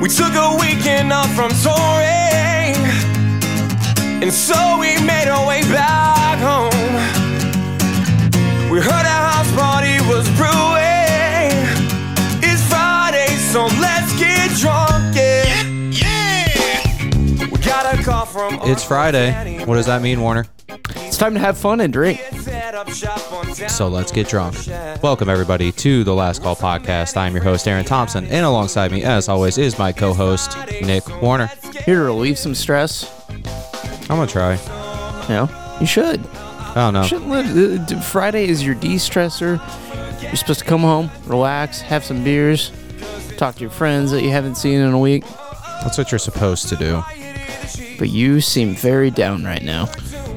We took a weekend off from touring, and so we made our way back home. We heard a house party was brewing. It's Friday, so let's get drunk, yeah. Yeah. We got a call from. It's Friday. What does that mean, Warner? It's time to have fun and drink. So let's get drunk. Welcome, everybody, to the Last Call podcast. I'm your host, Aaron Thompson, and alongside me, as always, is my co host, Nick Warner. Here to relieve some stress. I'm going to try. You you should. I don't know. Shouldn't let, uh, Friday is your de-stressor. You're supposed to come home, relax, have some beers, talk to your friends that you haven't seen in a week. That's what you're supposed to do. But you seem very down right now.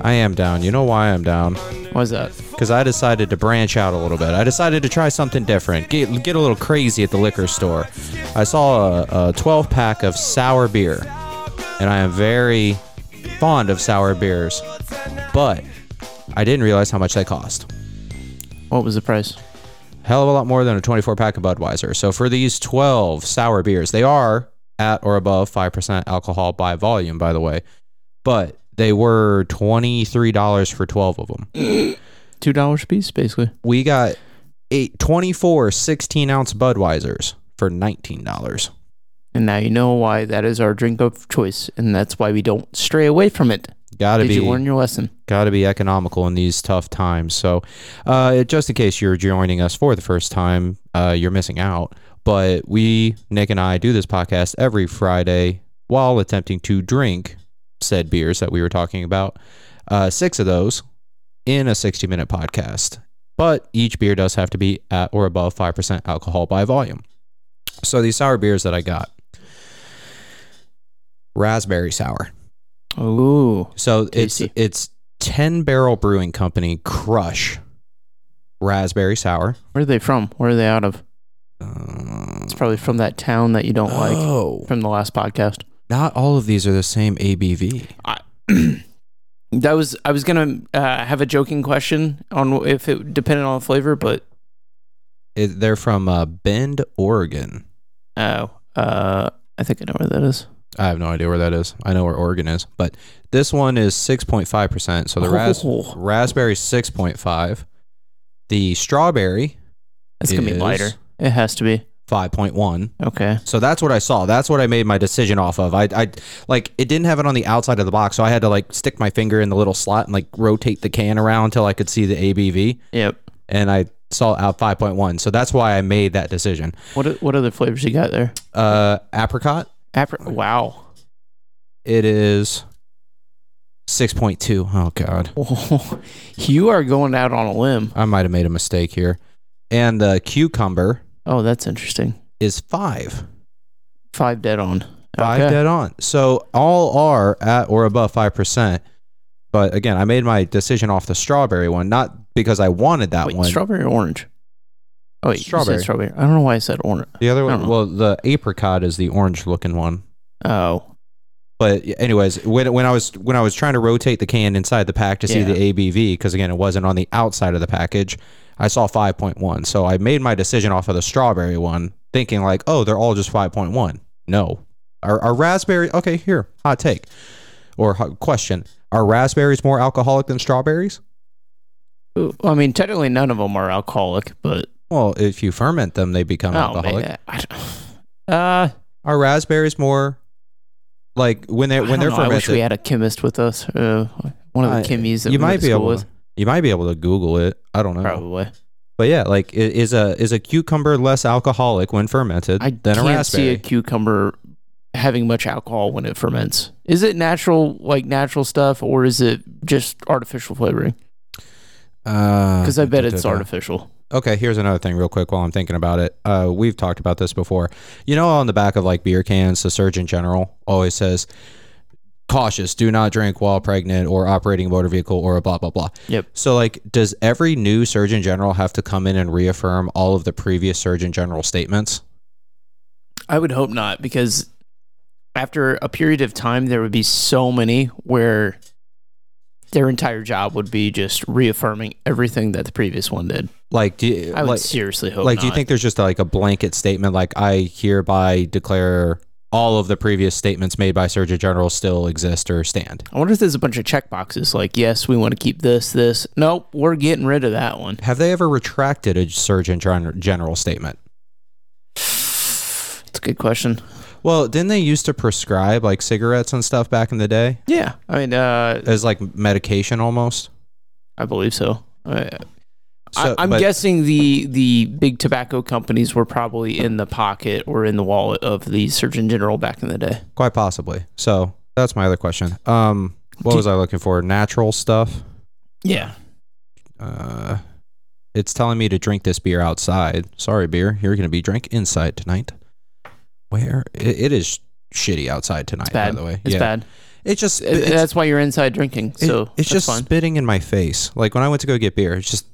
I am down. You know why I'm down? Why's that? Because I decided to branch out a little bit. I decided to try something different, get, get a little crazy at the liquor store. I saw a, a 12 pack of sour beer, and I am very fond of sour beers, but I didn't realize how much they cost. What was the price? Hell of a lot more than a 24 pack of Budweiser. So for these 12 sour beers, they are at or above 5% alcohol by volume, by the way, but they were $23 for 12 of them. Two dollars a piece, basically. we got eight, 24 16 ounce Budweisers for $19. And now you know why that is our drink of choice, and that's why we don't stray away from it. Gotta Did be, you learn your lesson? gotta be economical in these tough times. So, uh, just in case you're joining us for the first time, uh, you're missing out. But we, Nick and I, do this podcast every Friday while attempting to drink said beers that we were talking about. Uh, six of those in a 60 minute podcast. But each beer does have to be at or above 5% alcohol by volume. So these sour beers that I got raspberry sour. Ooh, So Tasty. it's it's 10 Barrel Brewing Company Crush Raspberry Sour. where are they from? Where are they out of? Uh, It's probably from that town that you don't like oh, from the last podcast. Not all of these are the same ABV. that was I was gonna uh, have a joking question on if it depended on the flavor, but It, they're from uh, Bend, Oregon. oh, uh, I think I know where that is. I have no idea where that is. I know where Oregon is, but this one is 6.5%. So the ras- Oh. raspberry 6.5. The strawberry It's gonna be lighter. It has to be 5.1. okay. So that's what I saw. That's what I made my decision off of. I, I like it didn't have it on the outside of the box, so I had to like stick my finger in the little slot and like rotate the can around until I could see the ABV, Yep. and I saw out 5.1. So that's why I made that decision. What what other flavors you got there? Uh, apricot, Apri- wow. it is 6.2. Oh god, you are going out on a limb. I might have made a mistake here. And the cucumber Oh, that's interesting. is five. Five dead on. Five Okay. dead on. So all are at or above five percent. But again, I made my decision off the strawberry one, not because I wanted that Wait, one. strawberry or orange? Oh, wait, Strawberry. Strawberry. I don't know why I said orange. the other one, well, the apricot is the orange looking one. Oh, But anyways, when when I was when I was trying to rotate the can inside the pack to see Yeah. the ABV, because again, it wasn't on the outside of the package, I saw five point one. So I made my decision off of the strawberry one, thinking like, oh, they're all just five point one. No, are, are raspberry? Okay, here, hot take or hot question: Are raspberries more alcoholic than strawberries? I mean, technically none of them are alcoholic, but Well, if you ferment them, they become oh alcoholic. uh, Are raspberries more like when they I when they're know, I wish we had a chemist with us. Uh, one of the Uh, chemmies that you we went might to be school able with. You might be able to Google it. I don't know. Probably. But yeah, like i- is a is a cucumber less alcoholic when fermented I than a can't see a cucumber having much alcohol when it ferments. Is it natural, like natural stuff, or is it just artificial flavoring? Uh, Because I bet it's artificial. Okay, here's another thing, real quick, while I'm thinking about it. Uh, we've talked about this before. You know, on the back of like beer cans, the Surgeon General always says, "Cautious: Do not drink while pregnant or operating a motor vehicle or a blah blah blah." Yep. So, like, does every new Surgeon General have to come in and reaffirm all of the previous Surgeon General statements? I would hope not, because after a period of time, there would be so many where their entire job would be just reaffirming everything that the previous one did. Like, do you, I would like, seriously hope like do you not. think there's just like a blanket statement like I hereby declare all of the previous statements made by Surgeon General still exist or stand. I wonder if there's a bunch of check boxes like, yes, we want to keep this, this. Nope, we're getting rid of that one. Have they ever retracted a Surgeon Gen- statement? It's a good question. Well, didn't they used to prescribe like cigarettes and stuff back in the day Yeah, I mean, uh, as like medication almost? I believe so. I, So- I, I'm but- guessing the the big tobacco companies were probably in the pocket or in the wallet of the Surgeon General back in the day. Quite possibly. So that's my other question. Um, what was I looking for? Natural stuff. Yeah, Uh, it's telling me to drink this beer outside. Sorry, beer. You're going to be drink inside tonight. Where it, it is shitty outside tonight. it's bad. By the way, it's bad. It's just it's, that's why you're inside drinking. it- So it's that's just fine. spitting in my face. Like when I went to go get beer, it's just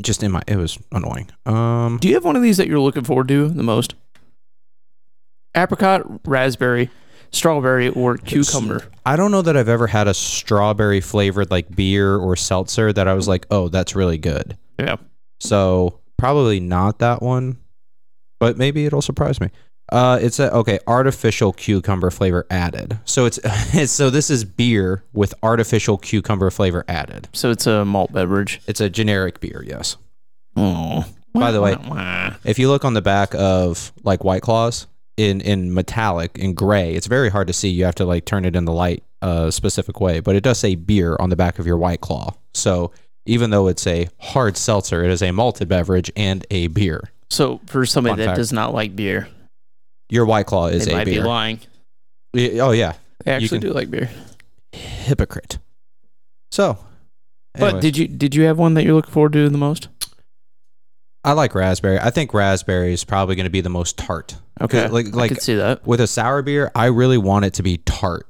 just in my. It was annoying. Um, Do you have one of these that you're looking forward to the most? Apricot, raspberry, strawberry, or cucumber? I don't know that I've ever had a strawberry flavored like beer or seltzer that I was like, oh, that's really good. Yeah. So probably not that one, but maybe it'll surprise me. Uh, it's a okay artificial cucumber flavor added. So it's, it's so this is beer with artificial cucumber flavor added. So it's a malt beverage. It's a generic beer, yes. Oh. By the way- If you look on the back of like White Claws in in metallic in gray, it's very hard to see. You have to like turn it in the light a specific way, but it does say beer on the back of your White Claw. So even though it's a hard seltzer, it is a malted beverage and a beer. So for somebody Fun that fact. does not like beer, Your White Claw is they a might be beer. lying. Y- Oh yeah, They actually can- do like beer. hypocrite. So, But anyways, did you did you have one that you're looking forward to the most? I like raspberry. I think raspberry is probably going to be the most tart. 'Cause, Okay, like I like could see that. with a sour beer, I really want it to be tart.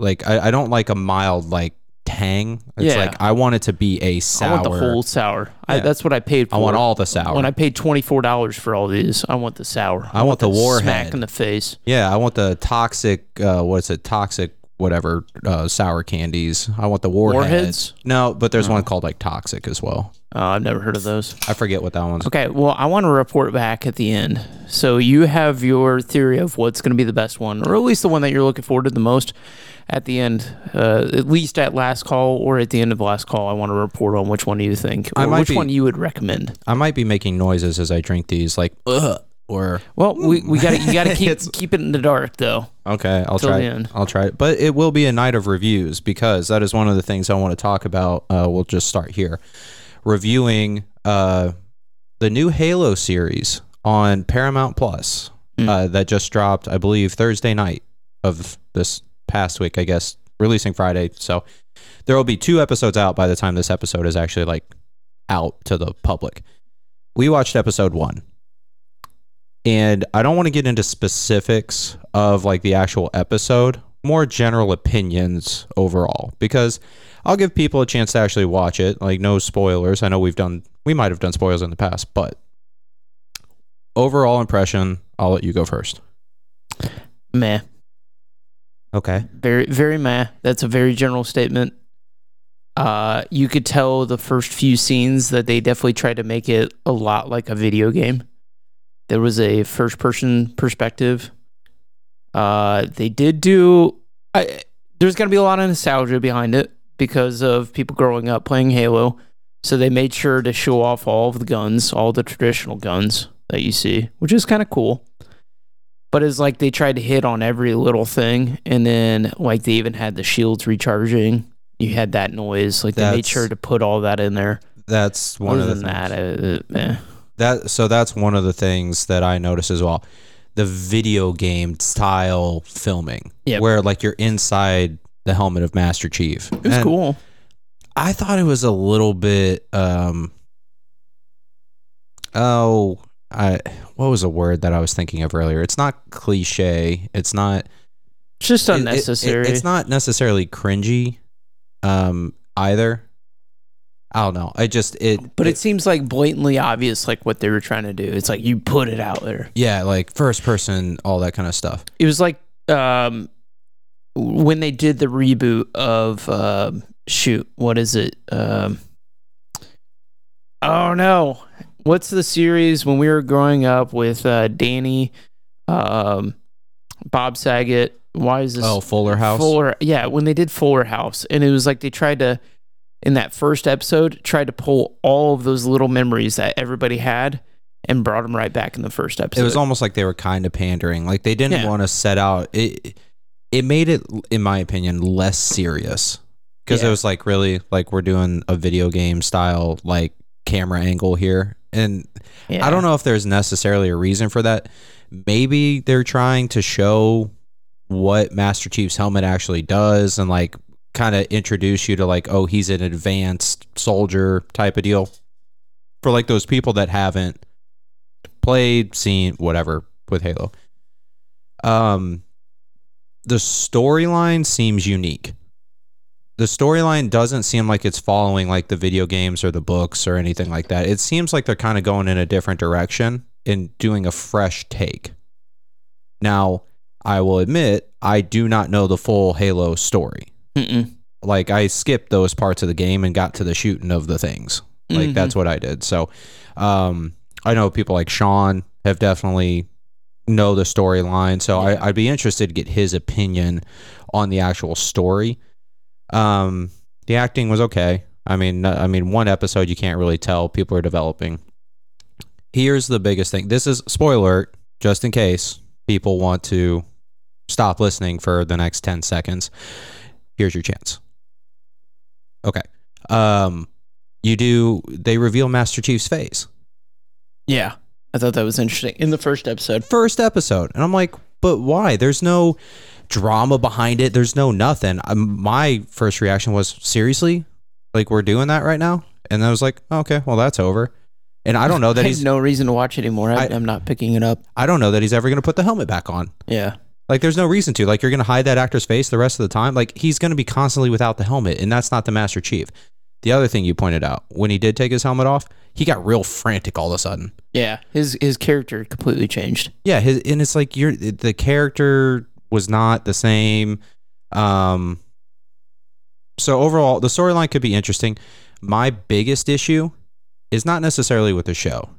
Like I, I don't like a mild like tang. It's Yeah. like I want it to be a sour. I want the whole sour. I, Yeah. that's what I paid for. I want all the sour. When I paid twenty four dollars for all these, I want the sour. I want the that warhead. smack in the face. yeah, I want the toxic. Uh, what's it? Toxic whatever uh, sour candies. I want the warheads. Warheads? No, but there's one called like toxic as well. Oh, I've never heard of those. I forget what that one's. Okay, well, I want to report back at the end. So you have your theory of what's going to be the best one, or at least the one that you're looking forward to the most. At the end, uh, at least at last call or at the end of last call, I want to report on which one do you think, I or might which be- one you would recommend. I might be making noises as I drink these, like ugh, or Well, we, we got to you got to keep It's- keep it in the dark though. Okay, I'll Till try. the it. end. I'll try it. But it will be a night of reviews because that is one of the things I want to talk about. Uh, we'll just start here, reviewing uh, the new Halo series on Paramount Plus Mm. uh, that just dropped, I believe, Thursday night of this past week. I guess releasing Friday, so there will be two episodes out by the time this episode is actually like out to the public. We watched episode one and I don't want to get into specifics of like the actual episode, more general opinions overall because I'll give people a chance to actually watch it. Like no spoilers. I know we've done we might have done spoilers in the past, but overall impression, I'll let you go first. Meh, Okay. very very meh. That's a very general statement. Uh, you could tell the first few scenes that they definitely tried to make it a lot like a video game. There was a first person perspective. Uh, they did do. I, there's going to be a lot of nostalgia behind it because of people growing up playing Halo. So they made sure to show off all of the guns, all the traditional guns that you see, which is kind of cool. But it's like they tried to hit on every little thing, and then like they even had the shields recharging. You had that noise, like they made sure to put all that in there. That's one Other of the than things. that, uh, uh. That so that's one of the things that I noticed as well. The video game style filming, Yep. where like you're inside the helmet of Master Chief. it was And cool. I thought it was a little bit. um Oh, I what was a word that I was thinking of earlier? It's not cliche. It's not It's just it- it- it- unnecessary. it's not necessarily cringy, um either. I don't know. I just it, but it seems like blatantly obvious, like what they were trying to do. It's like you put it out there. yeah, like first person, all that kind of stuff. It was like um, when they did the reboot of um, shoot, what is it? Um, oh no, what's the series when we were growing up with uh, Danny? Um, Bob Saget. Why is this? Oh, Fuller House. Fuller, yeah, when they did Fuller House, and it was like they tried to, in that first episode, tried to pull all of those little memories that everybody had and brought them right back in the first episode. It was almost like they were kind of pandering. Like they didn't Yeah. want to set out it. It made it, in my opinion, less serious because it was like really like we're doing a video game style like camera angle here, and Yeah. I don't know if there's necessarily a reason for that. Maybe they're trying to show what Master Chief's helmet actually does and like kind of introduce you to like, oh, he's an advanced soldier type of deal. For like those people that haven't played, seen, whatever with Halo. Um the storyline seems unique. The storyline doesn't seem like it's following like the video games or the books or anything like that. It seems like they're kind of going in a different direction and doing a fresh take. Now, I will admit, I do not know the full Halo story. Mm-mm. Like I skipped those parts of the game and got to the shooting of the things. Like Mhm. that's what I did. So, um, I know people like Sean have definitely know the storyline. So I, I'd be interested to get his opinion on the actual story. Um, the acting was okay. I mean, I mean, one episode you can't really tell people are developing. Here's the biggest thing. This is spoiler, alert, just in case people want to stop listening for the next 10 seconds. Here's your chance. Okay. Um, you do, they reveal Master Chief's face. Yeah, I thought that was interesting in the first episode. First episode. And I'm like, but why? There's no drama behind it. There's no nothing. Um, my first reaction was, seriously? Like, we're doing that right now? And I was like, okay, well, that's over. And I don't know that he's, no reason to watch anymore. I, I'm not picking it up. I don't know that he's ever going to put the helmet back on. Yeah, Like, there's no reason to. Like, you're going to hide that actor's face the rest of the time. Like, he's going to be constantly without the helmet, and that's not the Master Chief. The other thing you pointed out, when he did take his helmet off, he got real frantic all of a sudden. yeah. His his character completely changed. Yeah, his, and it's like you're the character was not the same. Um, so overall, the storyline could be interesting. My biggest issue is not necessarily with the show;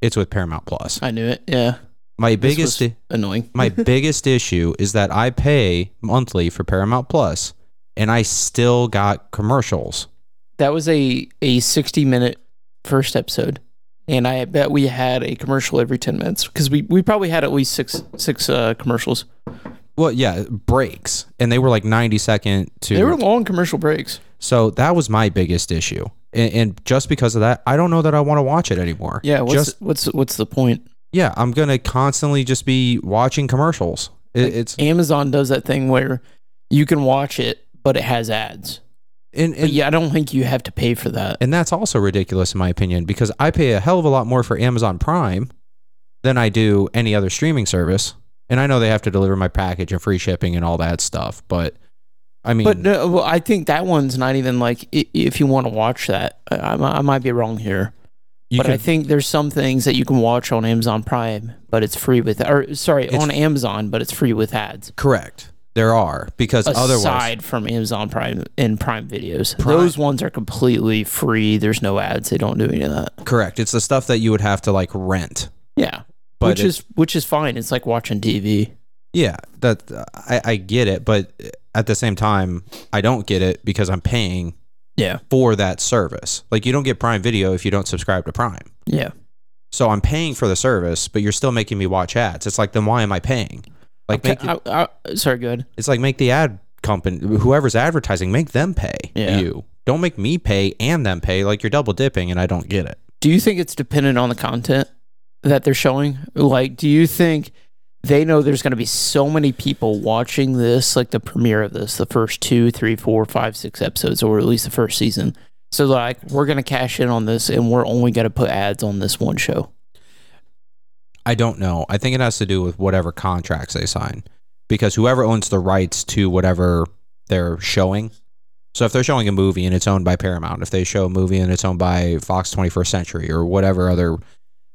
it's with Paramount Plus. I knew it. Yeah, My biggest annoying. my biggest issue is that I pay monthly for Paramount Plus, and I still got commercials. that was a a 60 minute first episode, and I bet we had a commercial every 10 minutes because we we probably had at least six six uh, commercials. Well, yeah, breaks, and they were like ninety second to. They were long commercial breaks. So that was my biggest issue, and, and just because of that, I don't know that I want to watch it anymore. Yeah, what's just what's what's the point? Yeah, I'm gonna constantly just be watching commercials. It, Like, it's Amazon does that thing where you can watch it, but it has ads. and, and yeah, I don't think you have to pay for that. and that's also ridiculous in my opinion because I pay a hell of a lot more for Amazon Prime than I do any other streaming service, and I know they have to deliver my package and free shipping and all that stuff, but I mean, But no, well, I think that one's not even like if you want to watch that. I, I might be wrong here, you but can I think there's some things that you can watch on Amazon Prime, but it's free with or sorry on Amazon, but it's free with ads. correct. There are because otherwise Aside from Amazon Prime and Prime Videos, Prime- those ones are completely free. There's no ads. They don't do any of that. correct. It's the stuff that you would have to like rent. Yeah, But which is which is fine. It's like watching TV. Yeah, that I, I get it, but at the same time, I don't get it because I'm paying Yeah, for that service. Like you don't get Prime Video if you don't subscribe to Prime. yeah. So I'm paying for the service, but you're still making me watch ads. It's like then why am I paying? Like make Okay, I, I, sorry, good. it's like make the ad company whoever's advertising make them pay Yeah. you. Don't make me pay and them pay like you're double dipping and I don't get it. Do you think it's dependent on the content that they're showing? Like, do you think they know there's going to be so many people watching this, like the premiere of this, the first two, three, four, five, six episodes, or at least the first season? So, like, we're going to cash in on this and we're only going to put ads on this one show. I don't know. I think it has to do with whatever contracts they sign because whoever owns the rights to whatever they're showing. So if they're showing a movie and it's owned by Paramount, if they show a movie and it's owned by Fox 21st Century or whatever other,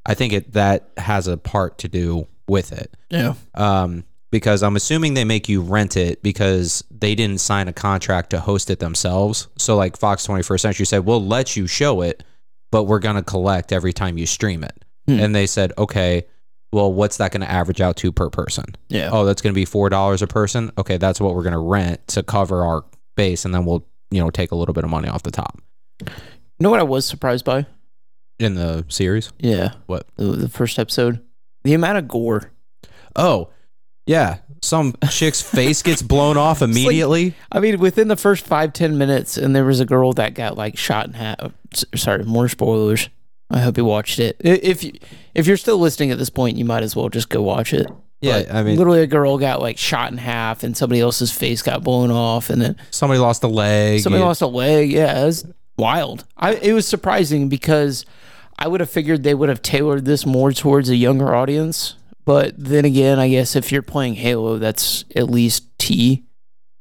I think it that has a part to do with it. Yeah. Um, because I'm assuming they make you rent it because they didn't sign a contract to host it themselves. So like Fox 21st Century said, we'll let you show it, but we're gonna collect every time you stream it. Hmm. And they said, okay, well, what's that going to average out to per person? Yeah. Oh, that's going to be four dollars a person. Okay, that's what we're going to rent to cover our base, and then we'll you know take a little bit of money off the top You know what I was surprised by? in the series. Yeah. What? The, the first episode. The amount of gore. Oh, yeah, some chick's face gets blown off immediately. I mean, within the first five ten minutes, and there was a girl that got like shot in half. Sorry, more spoilers. I hope you watched it. If you, if you're still listening at this point, you might as well just go watch it. yeah, But I mean, literally, a girl got like shot in half, and somebody else's face got blown off, and then somebody lost a leg. somebody you- lost a leg. Yeah, it was wild. I it was surprising because I would have figured they would have tailored this more towards a younger audience. But then again, I guess if you're playing Halo, that's at least T,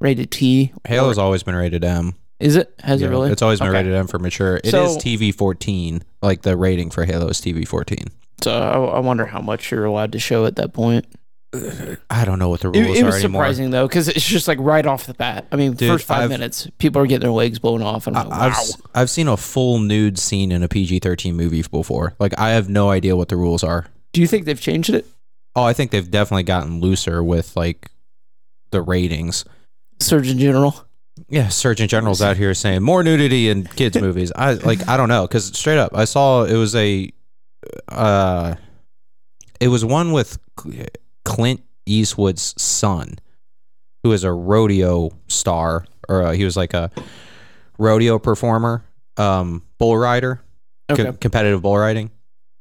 rated T. Halo's always been rated M. Is it? Has Yeah, it really? It's always been Okay. rated M for mature. It is So- TV 14. Like the rating for Halo is TV 14. So I, I wonder how much you're allowed to show at that point. I don't know what the rules it are was anymore. surprising though, because it's just like right off the bat. I mean, Dude, first 5 I've- minutes, people are getting their legs blown off, and I'm like, I've wow. s- I've seen a full nude scene in a PG 13 movie before. Like I have no idea what the rules are. Do you think they've changed it? Oh, I think they've definitely gotten looser with like the ratings. Surgeon General. Yeah, Surgeon General's out here saying more nudity in kids movies. I like I don't know cuz straight up I saw it was a uh it was one with Clint Eastwood's son who is a rodeo star or uh, he was like a rodeo performer, um bull rider, co- competitive bull riding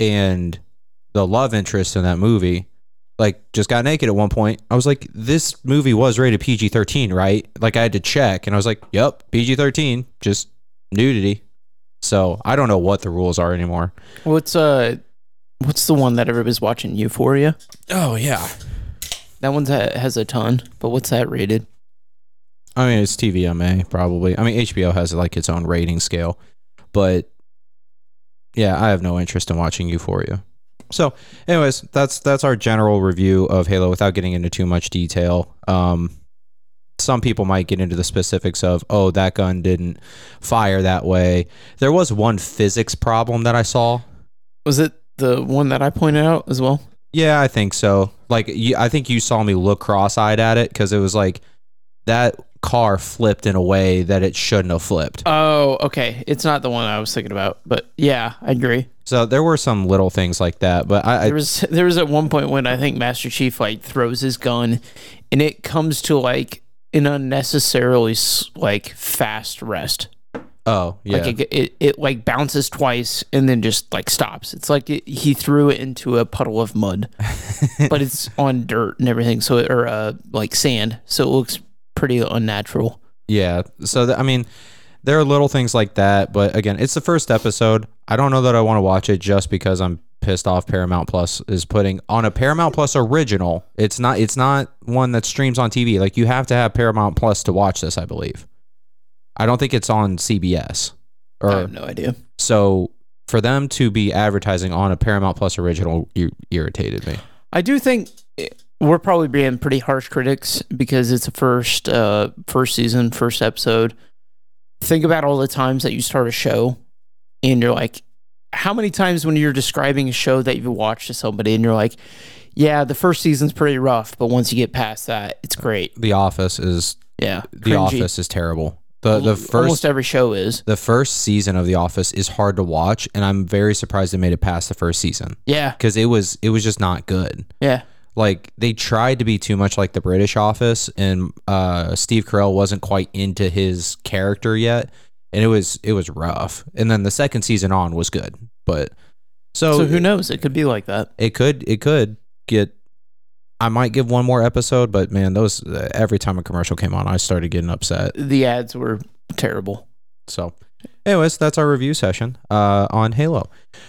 and the love interest in that movie like just got naked at one point. I was like, this movie was rated PG thirteen, right? Like I had to check, and I was like, yep, PG thirteen, just nudity. So I don't know what the rules are anymore. What's uh, what's the one that everybody's watching? Euphoria. Oh yeah, That one has a ton, but what's that rated? I mean it's TVMA probably. I mean HBO has like its own rating scale, but yeah, I have no interest in watching Euphoria. So, anyways, that's that's our general review of Halo without getting into too much detail. Um, some people might get into the specifics of, oh, that gun didn't fire that way. There was one physics problem that I saw. Was it the one that I pointed out as well? Yeah, I think so. Like, you, I think you saw me look cross-eyed at it because it was like that car flipped in a way that it shouldn't have flipped. Oh, okay. It's not the one I was thinking about, but yeah, I agree. So there were some little things like that, but I, I There was there was at one point when I think Master Chief like throws his gun, and it comes to like an unnecessarily like fast rest. Oh yeah, Like it, it, it like bounces twice and then just like stops. It's like it, he threw it into a puddle of mud, but it's on dirt and everything, so it, or uh like sand, so it looks pretty unnatural. Yeah. So th- I mean, there are little things like that, but again, it's the first episode. I don't know that I want to watch it just because I'm pissed off Paramount Plus is putting on a Paramount Plus original. It's not it's not one that streams on TV. Like you have to have Paramount Plus to watch this, I believe. I don't think it's on CBS. I Or have no idea. so for them to be advertising on a Paramount Plus original ir- irritated me. I do think we're probably being pretty harsh critics because it's a first uh first season, first episode. Think about all the times that you start a show and you're like how many times when you're describing a show that you've watched to somebody and you're like, yeah, the first season's pretty rough, but once you get past that, it's great. The Office is Yeah. The cringy. Office is terrible. The the first almost every show is. the first season of The Office is hard to watch, and I'm very surprised they made it past the first season Yeah. because it was it was just not good. Yeah. Like they tried to be too much like the British Office, and uh, Steve Carell wasn't quite into his character yet, and it was it was rough. And then the second season on was good, but so, So who knows? It could be like that. it could it could get. I might give one more episode, but man, those uh, every time a commercial came on, I started getting upset. The ads were terrible. So, anyways, that's our review session uh, on Halo.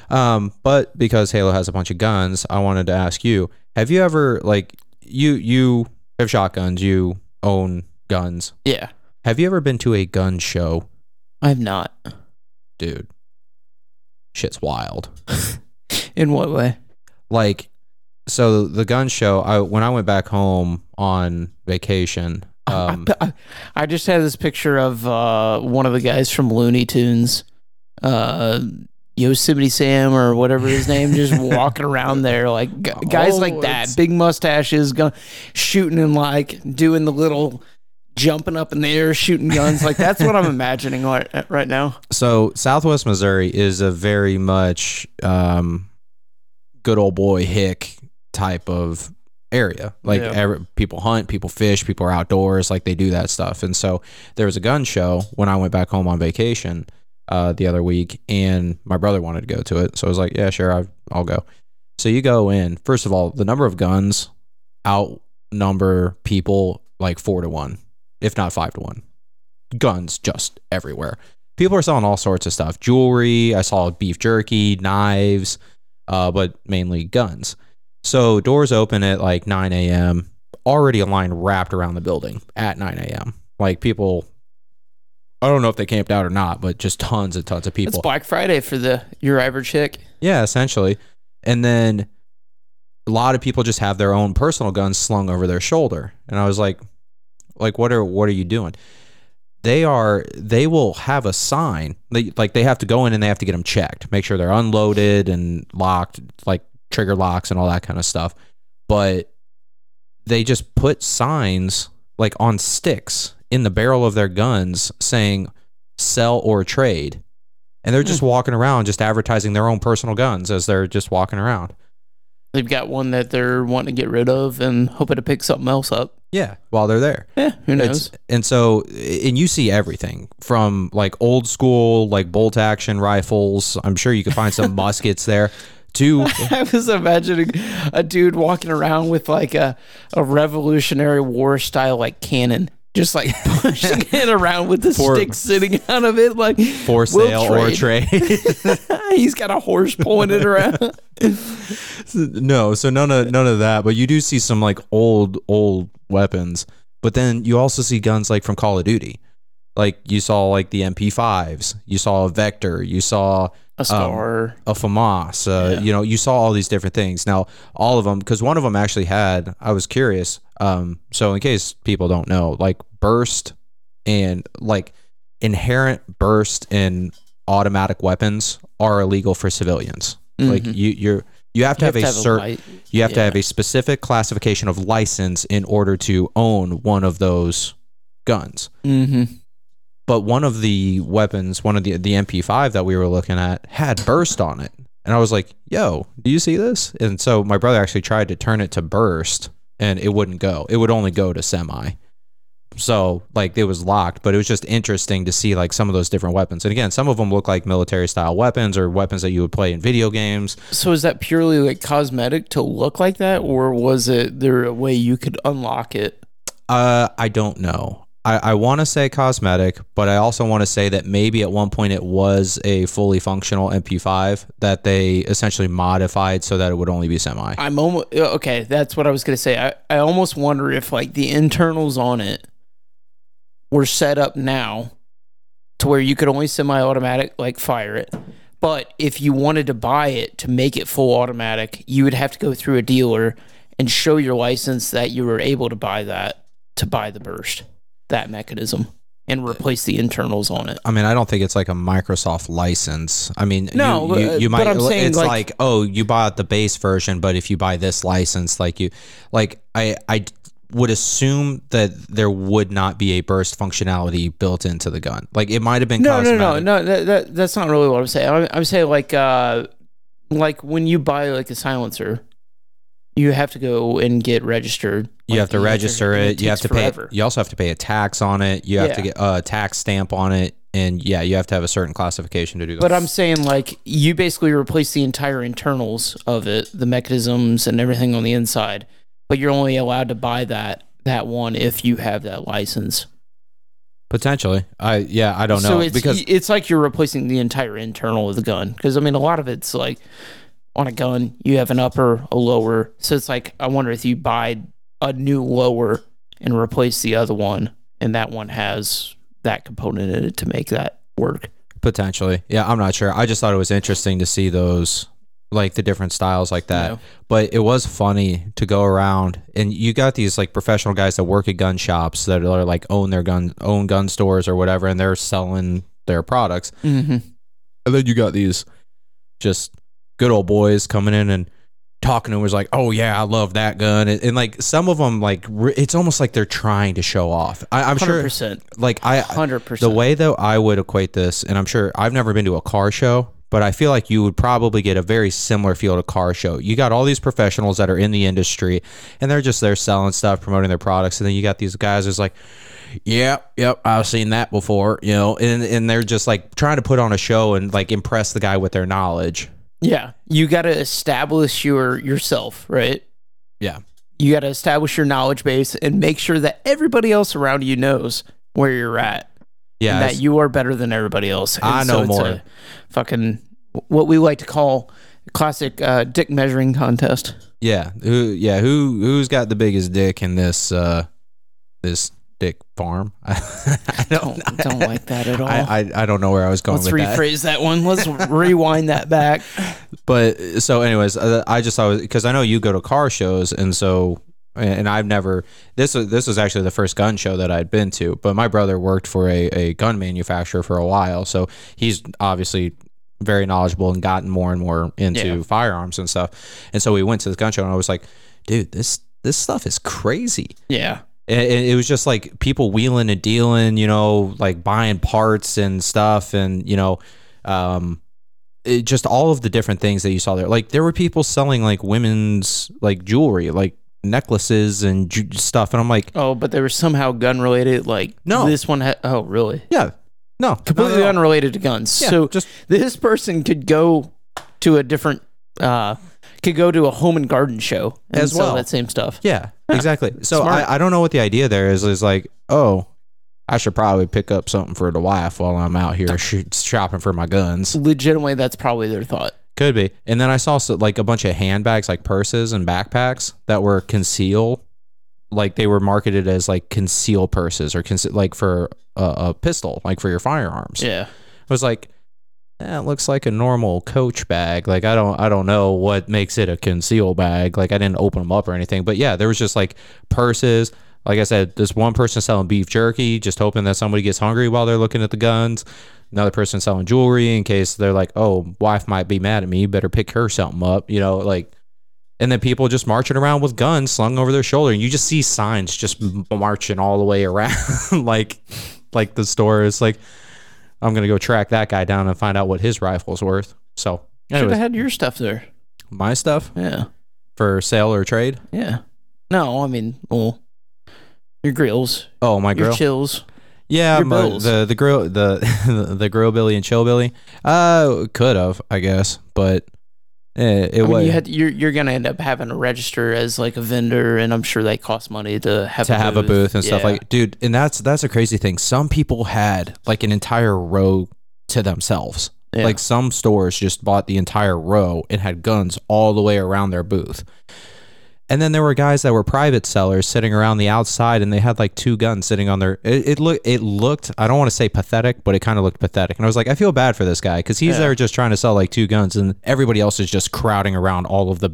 Um, but because Halo has a bunch of guns, I wanted to ask you: Have you ever like you you have shotguns, you own guns? Yeah. Have you ever been to a gun show, I've not. dude? Shit's wild. In what way? Like, so the gun show. I when I went back home on vacation. Um, I, I just had this picture of uh, one of the guys from Looney Tunes uh, Yosemite Sam or whatever his name, just walking around there like gu- guys Oh, like that, big mustaches, gun, shooting and like doing the little jumping up in the air, shooting guns. Like that's what I'm imagining right, right now. So Southwest Missouri is a very much um, good old boy hick type of area. Like Yeah. every, people hunt, people fish, people are outdoors. Like they do that stuff. And so there was a gun show when I went back home on vacation uh, the other week, and my brother wanted to go to it. So I was like, yeah, sure, I, I'll go. So you go in. First of all, the number of guns outnumber people like four to one, if not five to one. Guns just everywhere people are selling all sorts of stuff jewelry i saw beef jerky knives uh, but mainly guns so doors open at like 9 a.m already a line wrapped around the building at 9 a.m like people i don't know if they camped out or not but just tons and tons of people. It's Black Friday for the your average chick. yeah essentially. And then a lot of people just have their own personal guns slung over their shoulder. And i was like like what are what are you doing? They are they will have a sign. They, like they have to go in and they have to get them checked make sure they're unloaded and locked like trigger locks and all that kind of stuff but they just put signs like on sticks in the barrel of their guns saying sell or trade and they're just hmm. walking around just advertising their own personal guns as they're just walking around They've got one that they're wanting to get rid of and hoping to pick something else up. yeah while they're there Yeah, who knows? It's, and so, and you see everything from like old school, like bolt action rifles. I'm sure you could find some muskets there. To I was imagining a dude walking around with like a, a Revolutionary War style like cannon, just like pushing it around with the For- stick sitting out of it, like for "We'll sale or trade." He's got a horse pulling it around. no, so none of none of that. But you do see some like old old weapons. But then you also see guns like from Call of Duty. Like you saw like the MP5s. You saw a Vector. You saw A star. a FAMAS. Uh, Yeah. You know, you saw all these different things. Now, all of them, because one of them actually had, I was curious. Um, so, in case people don't know, like burst and like inherent burst in automatic weapons are illegal for civilians. Like Mhm. you, you're you have to You have, a certain you have to have a specific classification of license in order to own one of those guns Mhm. But one of the weapons, one of the the MP5 that we were looking at had burst on it. And I was like, "Yo, do you see this?" And so my brother actually tried to turn it to burst and it wouldn't go. It would only go to semi. So, like it was locked, but it was just interesting to see like some of those different weapons. And again, some of them look like military style weapons or weapons that you would play in video games. So is that purely like cosmetic to look like that, or was it there a way you could unlock it? Uh, I don't know. I, I want to say cosmetic, but I also want to say that maybe at one point it was a fully functional MP5 that they essentially modified so that it would only be semi. I'm almost okay. That's what I was gonna say. I, I almost wonder if like the internals on it were set up now to where you could only semi-automatic like fire it, but if you wanted to buy it to make it full automatic, you would have to go through a dealer and show your license that you were able to buy that to buy the burst that mechanism and replace the internals on it. I mean, I don't think it's like a Microsoft license. I mean, No, you, you, but- you but might. It's like- like, oh, you bought the base version, but if you buy this license, like you, like I, I would assume that there would not be a burst functionality built into the gun. Like it might have been. No, no, cosmetic. no, no. That, that that's not really what I'm saying. I'm, I'm saying like uh, like when you buy like a silencer, you have to go and get registered. You Like, have to register and it. You have to pay. forever. You also have to pay a tax on it. You have to get a tax stamp on it, and yeah, you have to have a certain classification to do that. But I'm saying like you basically replace the entire internals of it, the mechanisms and everything on the inside, but you're only allowed to buy that that one if you have that license. potentially, I yeah, I don't know it's because it's like you're replacing the entire internal of the gun because I mean a lot of it's like on a gun you have an upper, a lower. So it's like I wonder if you buy a new lower and replace the other one, and that one has that component in it to make that work. potentially, yeah, I'm not sure. I just thought it was interesting to see those like the different styles like that. But it was funny to go around and you got these like professional guys that work at gun shops that are like own their gun own gun stores or whatever, and they're selling their products. Mm-hmm. And then you got these just good old boys coming in and talking to him was like, "Oh yeah, I love that gun," and, and like some of them, like re- it's almost like they're trying to show off. I, I'm Hundred sure, like I, hundred percent. the way though I would equate this, and I'm sure I've never been to a car show, but I feel like you would probably get a very similar feel to car show. You got all these professionals that are in the industry, and they're just there selling stuff, promoting their products, and then you got these guys who's like. Yep, yep, I've seen that before, you know, and and they're just like trying to put on a show and like impress the guy with their knowledge. Yeah, you got to establish your yourself, right? Yeah. You got to establish your knowledge base and make sure that everybody else around you knows where you're at Yeah, and that you are better than everybody else. And I know it's more. fucking what we like to call classic uh, dick measuring contest. Yeah, who yeah, who who's got the biggest dick in this uh this dick farm? I don't Don't don't like that at all. I, I I don't know where I was going Let's with that. rephrase that one. Let's rewind that back. But so anyways, uh, I just thought because I know you go to car shows and so and I've never this was this was actually the first gun show that I'd been to, but my brother worked for a, a gun manufacturer for a while, so he's obviously very knowledgeable and gotten more and more into Yeah. firearms and stuff. And so we went to this gun show and I was like, dude, this this stuff is crazy. Yeah. It, it was just like people wheeling and dealing, you know, like buying parts and stuff, and you know, um, it, just all of the different things that you saw there. Like there were people selling like women's like jewelry, like necklaces and ju- stuff, and I'm like, Oh, but they were somehow gun related. Like No. this one had. Oh, really? yeah, no, Completely not at all. unrelated to guns. Yeah, so just this person could go to a different. uh could go to a home and garden show and As well. that same stuff. yeah, exactly. So Smart. I, I don't know what the idea there is. Is like, oh. I should probably pick up something for the wife while I'm out here sh- shopping for my guns. Legitimately, that's probably their thought. Could be. And then I saw so, like a bunch of handbags, like purses and backpacks that were conceal, like they were marketed as like conceal purses or conce- like for a, a pistol, like for your firearms. Yeah. I was like, it looks like a normal Coach bag. Like I don't, I don't know what makes it a conceal bag. Like I didn't open them up or anything. But yeah, there was just like purses. Like I said, this one person selling beef jerky, just hoping that somebody gets hungry while they're looking at the guns. Another person selling jewelry in case they're like, oh, wife might be mad at me. Better pick her something up. You know, like. And then people just marching around with guns slung over their shoulder, and you just see signs just marching all the way around, like, like the store is like, I'm gonna go track that guy down and find out what his rifle's worth. So, Should anyways, have had your stuff there. my stuff Yeah. for sale or trade. Yeah. No, I mean, well, your grills, Oh, my your chills. yeah, your my- bills. the the grill the the grill billy and chill billy. Uh, could have, I guess, but eh, it I mean, was. you had you're you're gonna end up having to register as like a vendor, and I'm sure that costs money to have to have a booth. and stuff like dude and that's that's a crazy thing. Some people had like an entire row to themselves. Yeah. like some stores just bought the entire row and had guns all the way around their booth and then there were guys that were private sellers sitting around the outside and they had like two guns sitting on their it, it looked it looked i don't want to say pathetic but it kind of looked pathetic. And i was like i feel bad for this guy because he's Yeah. there just trying to sell like two guns and everybody else is just crowding around all of the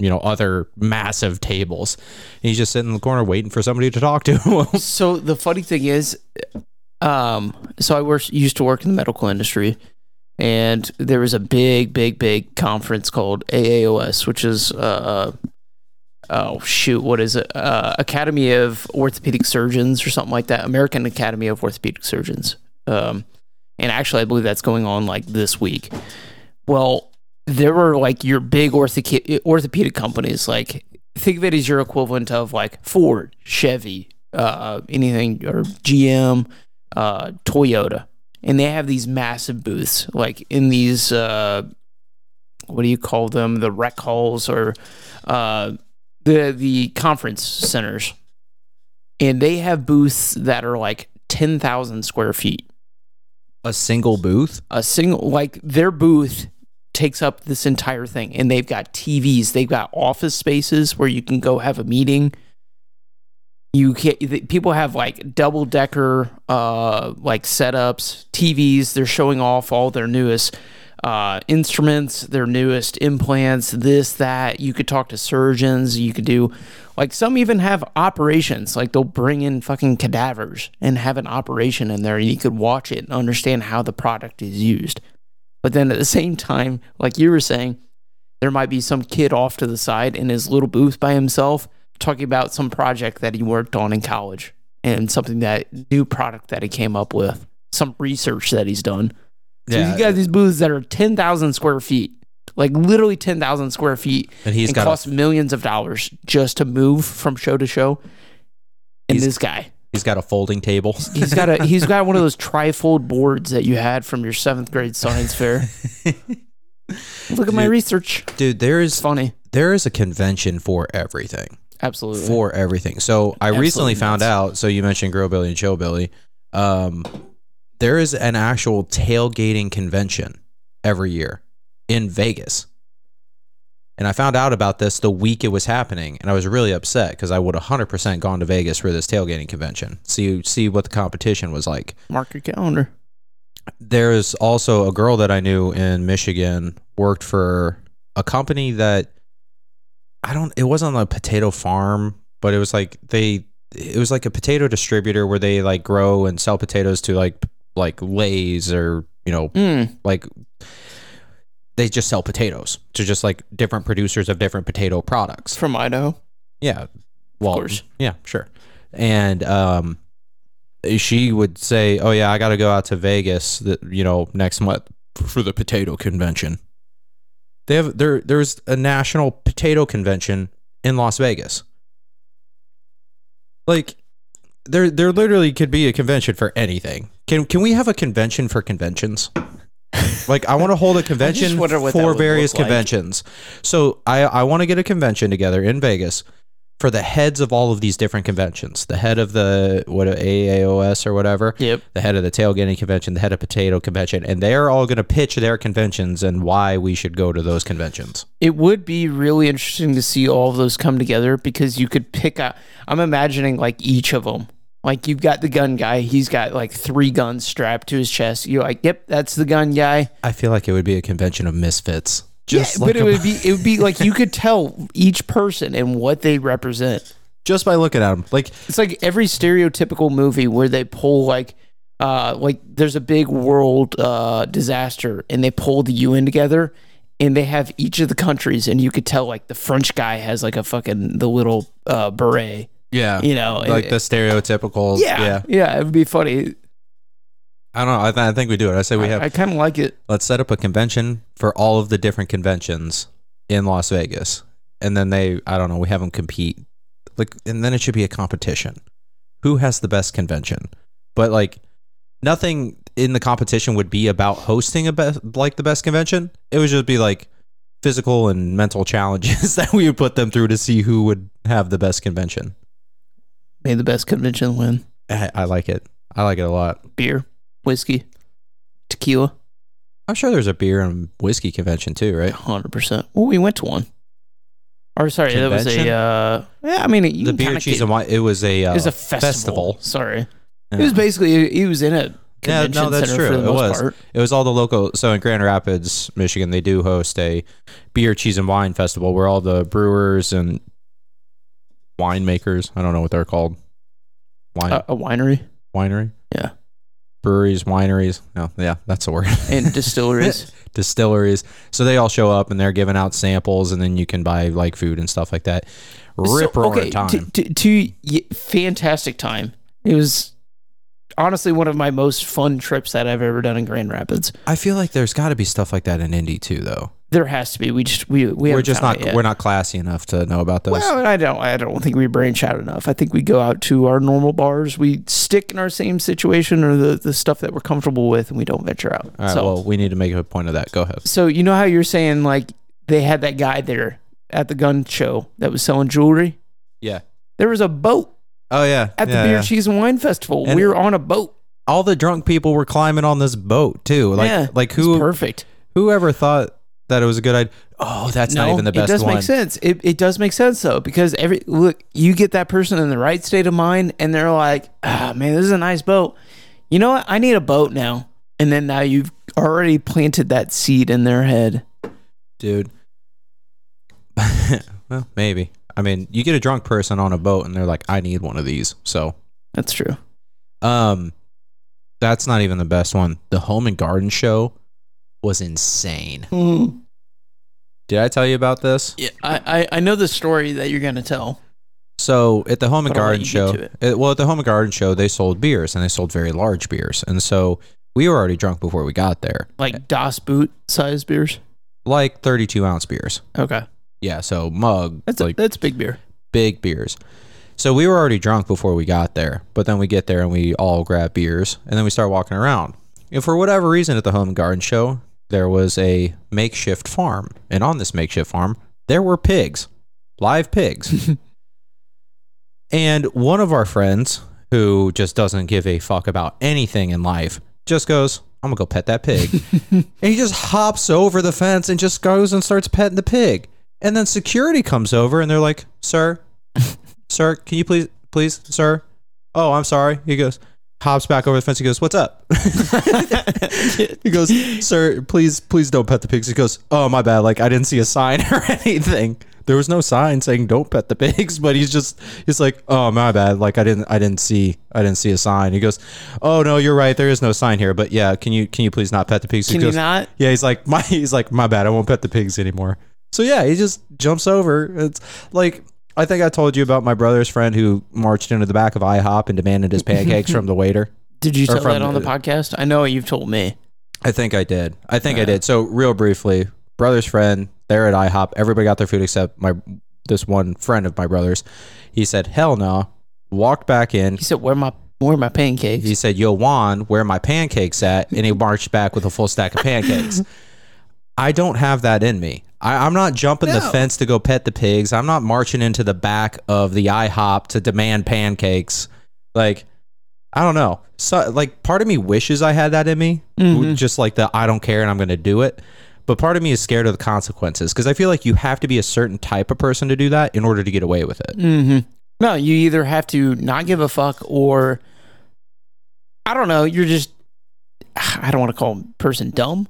you know other massive tables. And he's just sitting in the corner waiting for somebody to talk to him. So the funny thing is, um, so I work, used to work in the medical industry, and there was a big, big, big conference called AAOS, which is uh, oh shoot, what is it? Uh, Academy of Orthopedic Surgeons or something like that. American Academy of Orthopedic Surgeons. Um, and actually, I believe that's going on like this week. Well, there were like your big orthope- orthopedic companies. Like, think of it as your equivalent of like Ford, Chevy, uh, anything, or GM, uh, Toyota. And they have these massive booths, like in these, uh, what do you call them? The rec halls or uh, the the conference centers. And they have booths that are like 10,000 square feet. A single booth? A single like their booth takes up this entire thing. And they've got TVs they've got office spaces where you can go have a meeting. You can the- people have like double decker uh like setups TVs they're showing off all their newest uh instruments their newest implants this that. You could talk to surgeons. You could do like some even have operations. Like they'll bring in fucking cadavers and have an operation in there. And you could watch it and understand how the product is used. But then at the same time, like you were saying, there might be some kid off to the side in his little booth by himself talking about some project that he worked on in college and something that new product that he came up with, some research that he's done. So Yeah. you got these booths that are 10,000 square feet, like literally 10,000 square feet and he's and got cost a, millions of dollars just to move from show to show. And this guy, he's got a folding table. he's got a he's got one of those trifold boards that you had from your seventh grade science fair. Look at my research. Dude, There is It's funny. there is a convention for everything. Absolutely. For everything. So I recently Absolutely found out. So you mentioned Grow Billy and Chill Billy. Um, there is an actual tailgating convention every year in Vegas. And I found out about this the week it was happening, and I was really upset because I would 100% gone to Vegas for this tailgating convention. See see what the competition was like. Mark your calendar. there's also a girl that I knew in Michigan worked for a company that I don't it wasn't a potato farm, but it was like they it was like a potato distributor where they like grow and sell potatoes to like like Lay's or you know Mm, like they just sell potatoes to just like different producers of different potato products. from Idaho. Yeah. Well, course. Yeah, sure. And um, she would say, "Oh yeah, I got to go out to Vegas, the, you know, next month for the potato convention." They have there. There's a national potato convention in Las Vegas. Like, there, there literally could be a convention for anything. Can can we have a convention for conventions? Like, I want to hold a convention wonder what that for various look like. conventions. So I I want to get a convention together in Vegas for the heads of all of these different conventions. The head of the what AAOS or whatever, Yep. the head of the tailgating convention, the head of potato convention, and they're all going to pitch their conventions and why we should go to those conventions. It would be really interesting to see all of those come together because you could pick out. I'm imagining like each of them. Like you've got the gun guy. He's got like three guns strapped to his chest. You're like, yep, that's the gun guy. I feel like it would be a convention of misfits. Just yeah, like but it a- would be it would be like you could tell each person and what they represent. just by looking at them, like It's like every stereotypical movie where they pull like uh like there's a big world uh disaster and they pull the UN together and they have each of the countries and you could tell like the French guy has like a fucking the little uh beret, yeah, you know. like and- the stereotypical. yeah, yeah. yeah, it would be funny. I don't know. I, th- I think we do it. I say we I, have. I kind of like it. let's set up a convention for all of the different conventions in Las Vegas, and then they, I don't know, we have them compete. Like, and then it should be a competition. Who has the best convention? But like, nothing in the competition would be about hosting a best, like the best convention. It would just be like physical and mental challenges that we would put them through to see who would have the best convention. May the best convention win. I, I like it. I like it a lot. Beer, whiskey, tequila, I'm sure there's a beer and whiskey convention too, right? hundred percent. Well, we went to one. Or sorry, that was Convention? a uh, yeah. I mean, you the can beer, kinda cheese, get- and wine. It was a uh, It was a festival. festival. Sorry, it was basically he was in a Yeah, convention no, that's center true. for the It most was. part. It was all the local. So in Grand Rapids, Michigan, they do host a beer, cheese, and wine festival where all the brewers and winemakers, I don't know what they're called, wine A, a winery winery, yeah. breweries, wineries. No, yeah, that's the word. and distilleries. Distilleries. So they all show up and they're giving out samples, and then you can buy like food and stuff like that. Rip So, roaring time. To, to, to y- fantastic time. It was honestly one of my most fun trips that I've ever done in Grand Rapids. I feel like there's got to be stuff like that in Indy too, though. There has to be. We just we we We are haven't just not we're not classy enough to know about those. Well, I don't. I don't think we branch out enough. I think we go out to our normal bars. We stick in our same situation or the, the stuff that we're comfortable with, and we don't venture out. All right, so, well, we need to make a point of that. Go ahead. so you know how you're saying like they had that guy there at the gun show that was selling jewelry. Yeah. There was a boat Oh yeah. at Yeah, the beer, yeah. cheese, and wine festival. And- we were on a boat. All the drunk people were climbing on this boat too. Like yeah, like who perfect. whoever thought that it was a good idea? Oh, that's not even the best it does one. make sense. It, it does make sense though because every look, you get that person in the right state of mind, and they're like, "Ah, man, this is a nice boat. You know what? I need a boat now." And then now you've already planted that seed in their head. dude. well, maybe. I mean, you get a drunk person on a boat and they're like, "I need one of these." So, That's true. um, that's not even the best one. The home and garden show was insane. Mm. Did I tell you about this? Yeah, I, I I know the story that you're gonna tell. So at the Home and But I'll let Garden show, it. it- well, at the Home and Garden show, they sold beers and they sold very large beers, and so we were already drunk before we got there, Like Das Boot size beers. like thirty-two ounce beers. Okay, Yeah, so mug, that's like a, that's big beer. big beers. So we were already drunk before we got there, but then we get there and we all grab beers and then we start walking around. And for whatever reason at the Home and Garden show, there was a makeshift farm. And on this makeshift farm, there were pigs, live pigs. and one of our friends, who just doesn't give a fuck about anything in life, just goes, I'm gonna go pet that pig. and he just hops over the fence and just goes and starts petting the pig. And then security comes over and they're like, Sir, sir, can you please, please, sir? Oh, I'm sorry. He goes, hops back over the fence. He goes, What's up? he goes, Sir, please, please don't pet the pigs. He goes, Oh, my bad. Like, I didn't see a sign or anything. There was no sign saying don't pet the pigs, but he's just he's like, Oh, my bad. Like I didn't I didn't see I didn't see a sign. He goes, Oh no, you're right, there is no sign here. But yeah, can you can you please not pet the pigs? He Can you not? yeah, he's like my he's like my bad. I won't pet the pigs anymore. So yeah, he just jumps over. It's like I think I told you about my brother's friend who marched into the back of IHOP and demanded his pancakes from the waiter. Did you Or tell from that on the the- podcast? I know you've told me. I think I did. I think I did. So real briefly, brother's friend, they're at IHOP. Everybody got their food except my this one friend of my brother's. He said, "Hell no." Walked back in. He said, "Where my where are my pancakes?" He said, Yo, Juan, where are my pancakes at? And he marched back with a full stack of pancakes. I don't have that in me. I, I'm not jumping the fence to go pet the pigs. I'm not marching into the back of the IHOP to demand pancakes. Like, I don't know. So, like, part of me wishes I had that in me, Mhm. just like the I don't care and I'm going to do it. But part of me is scared of the consequences because I feel like you have to be a certain type of person to do that in order to get away with it. Mm-hmm. No, you either have to not give a fuck or I don't know. You're just I don't want to call a person dumb,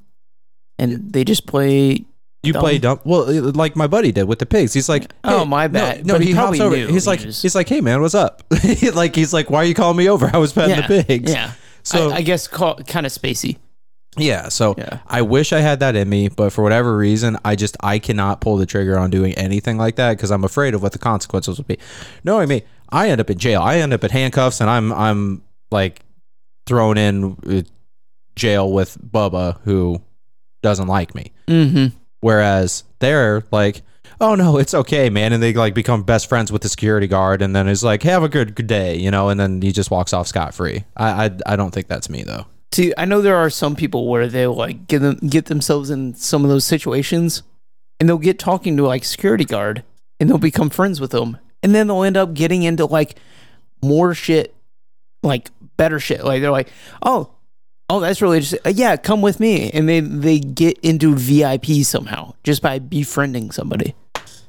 and they just play. You Dumb. play dumb. Well, like my buddy did with the pigs. He's like, Oh, my no, bad. No, But he, he hops over. knew. He's He like, just- he's like, hey man, what's up? like he's like, why are you calling me over? I was petting Yeah, the pigs. Yeah. So I, I guess call kind of spacey. yeah. So Yeah. I wish I had that in me, but for whatever reason, I just I cannot pull the trigger on doing anything like that because I'm afraid of what the consequences would be. Knowing me, I end up in jail. I end up in handcuffs, and I'm I'm like thrown in uh, jail with Bubba who doesn't like me. Mm-hmm. Whereas they're like, oh no, it's okay, man, and they like become best friends with the security guard, and then it's like, have a good good day, you know, and then he just walks off scot free. I, I I don't think that's me though. See, I know there are some people where they'll like get them get themselves in some of those situations, and they'll get talking to like security guard, and they'll become friends with them, and then they'll end up getting into like more shit, like better shit. Like they're like, oh, oh, that's really just uh, yeah, come with me, and they they get into VIP somehow just by befriending somebody.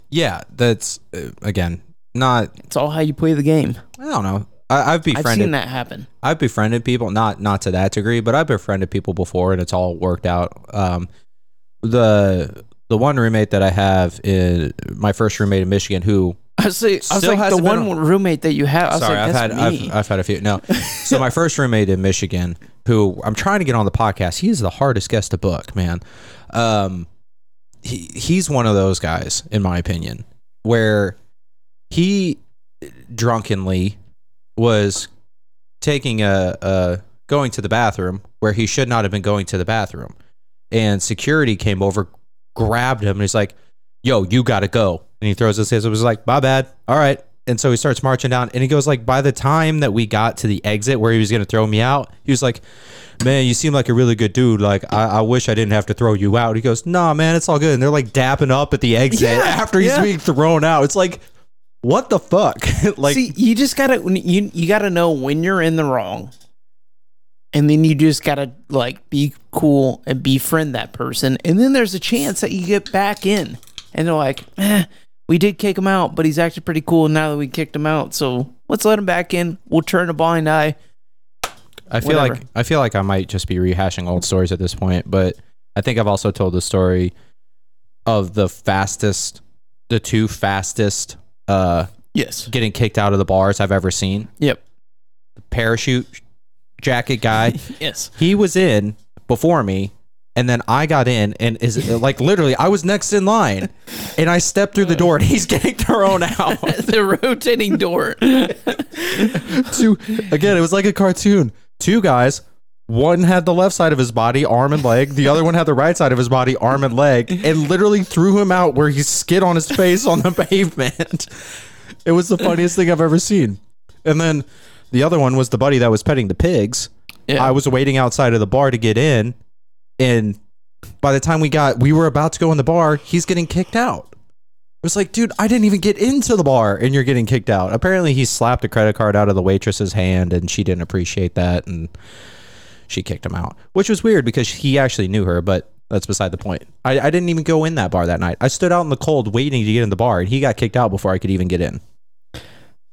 Yeah, that's uh, again not. It's all how you play the game. I don't know. I, I've I've befriended. seen that happen. I've befriended people, not not to that degree, but I've befriended people before, and it's all worked out. Um, the the one roommate that I have is my first roommate in Michigan, who I was, like, I was Still like the hasn't been one roommate that you have. I was Sorry, like, I've that's had me. I've, I've had a few. No, so my first roommate in Michigan, who I'm trying to get on the podcast, he is the hardest guest to book, man. Um, he he's one of those guys, in my opinion, where he drunkenly was taking a, a going to the bathroom where he should not have been going to the bathroom, and security came over, grabbed him, and he's like, "Yo, you gotta go." And he throws his hands. It was like, "My bad. All right." And so he starts marching down, and he goes like, by the time that we got to the exit where he was gonna throw me out, he was like, "Man, you seem like a really good dude. Like, I, I wish I didn't have to throw you out." He goes, "Nah, man, it's all good." And they're like dapping up at the exit Yeah, after he's yeah. being thrown out. It's like, what the fuck? like, See, you just gotta you you gotta know when you're in the wrong, and then you just gotta like be cool and befriend that person, and then there's a chance that you get back in, and they're like, eh, we did kick him out, but he's actually pretty cool now that we kicked him out, so let's let him back in. We'll turn a blind eye. I feel Whatever. like I feel like I might just be rehashing old stories at this point, but I think I've also told the story of the fastest, the two fastest uh, Yes. getting kicked out of the bars I've ever seen. Yep. The parachute jacket guy, Yes. he was in before me, And then I got in, and is like literally, I was next in line, and I stepped through the door, and he's getting thrown out. the rotating door. Two again, it was like a cartoon. Two guys, one had the left side of his body, arm and leg. The other one had the right side of his body, arm and leg, and literally threw him out where he skid on his face on the pavement. It was the funniest thing I've ever seen. And then the other one was the buddy that was petting the pigs. Yeah. I was waiting outside of the bar to get in, and by the time we got, we were about to go in the bar. He's getting kicked out. It was like, dude, I didn't even get into the bar, and you're getting kicked out. Apparently, he slapped a credit card out of the waitress's hand, and she didn't appreciate that, and she kicked him out, which was weird because he actually knew her, but that's beside the point. I, I didn't even go in that bar that night. I stood out in the cold waiting to get in the bar, and he got kicked out before I could even get in.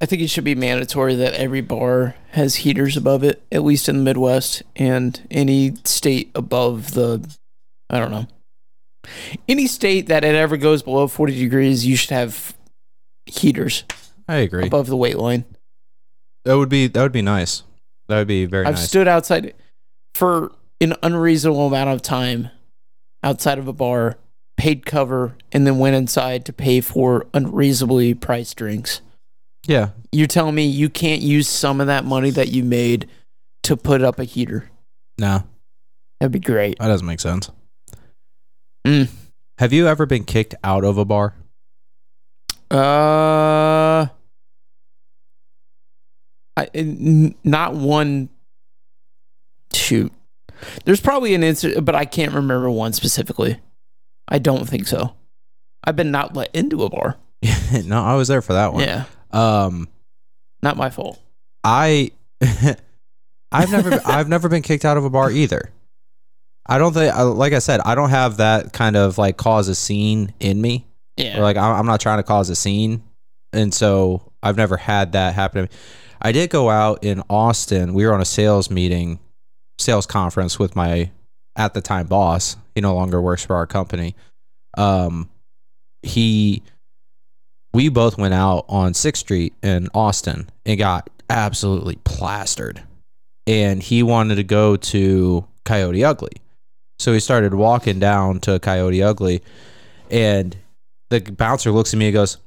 I think it should be mandatory that every bar has heaters above it, at least in the Midwest and any state above the, I don't know, any state that it ever goes below 40 degrees, you should have heaters I agree. above the weight line. That would be that would be nice. That would be very I've nice. stood outside for an unreasonable amount of time outside of a bar, paid cover, and then went inside to pay for unreasonably priced drinks. Yeah, You're telling me you can't use some of that money that you made to put up a heater? no, That'd be great. that doesn't make sense. Mm. Have you ever been kicked out of a bar? Uh, I n- not one. Shoot, there's probably an incident, but I can't remember one specifically. I don't think so. I've been not let into a bar. no, I was there for that one. Yeah, Um, not my fault. I, I've never, I've never been kicked out of a bar either. I don't think, like I said, I don't have that kind of like cause a scene in me. Yeah, Or like I'm not trying to cause a scene, and so I've never had that happen to me. I did go out in Austin. We were on a sales meeting, sales conference with my at the time boss. He no longer works for our company. Um, he, we both went out on Sixth Street in Austin and got absolutely plastered. And he wanted to go to Coyote Ugly, so he started walking down to Coyote Ugly, and the bouncer looks at me and goes,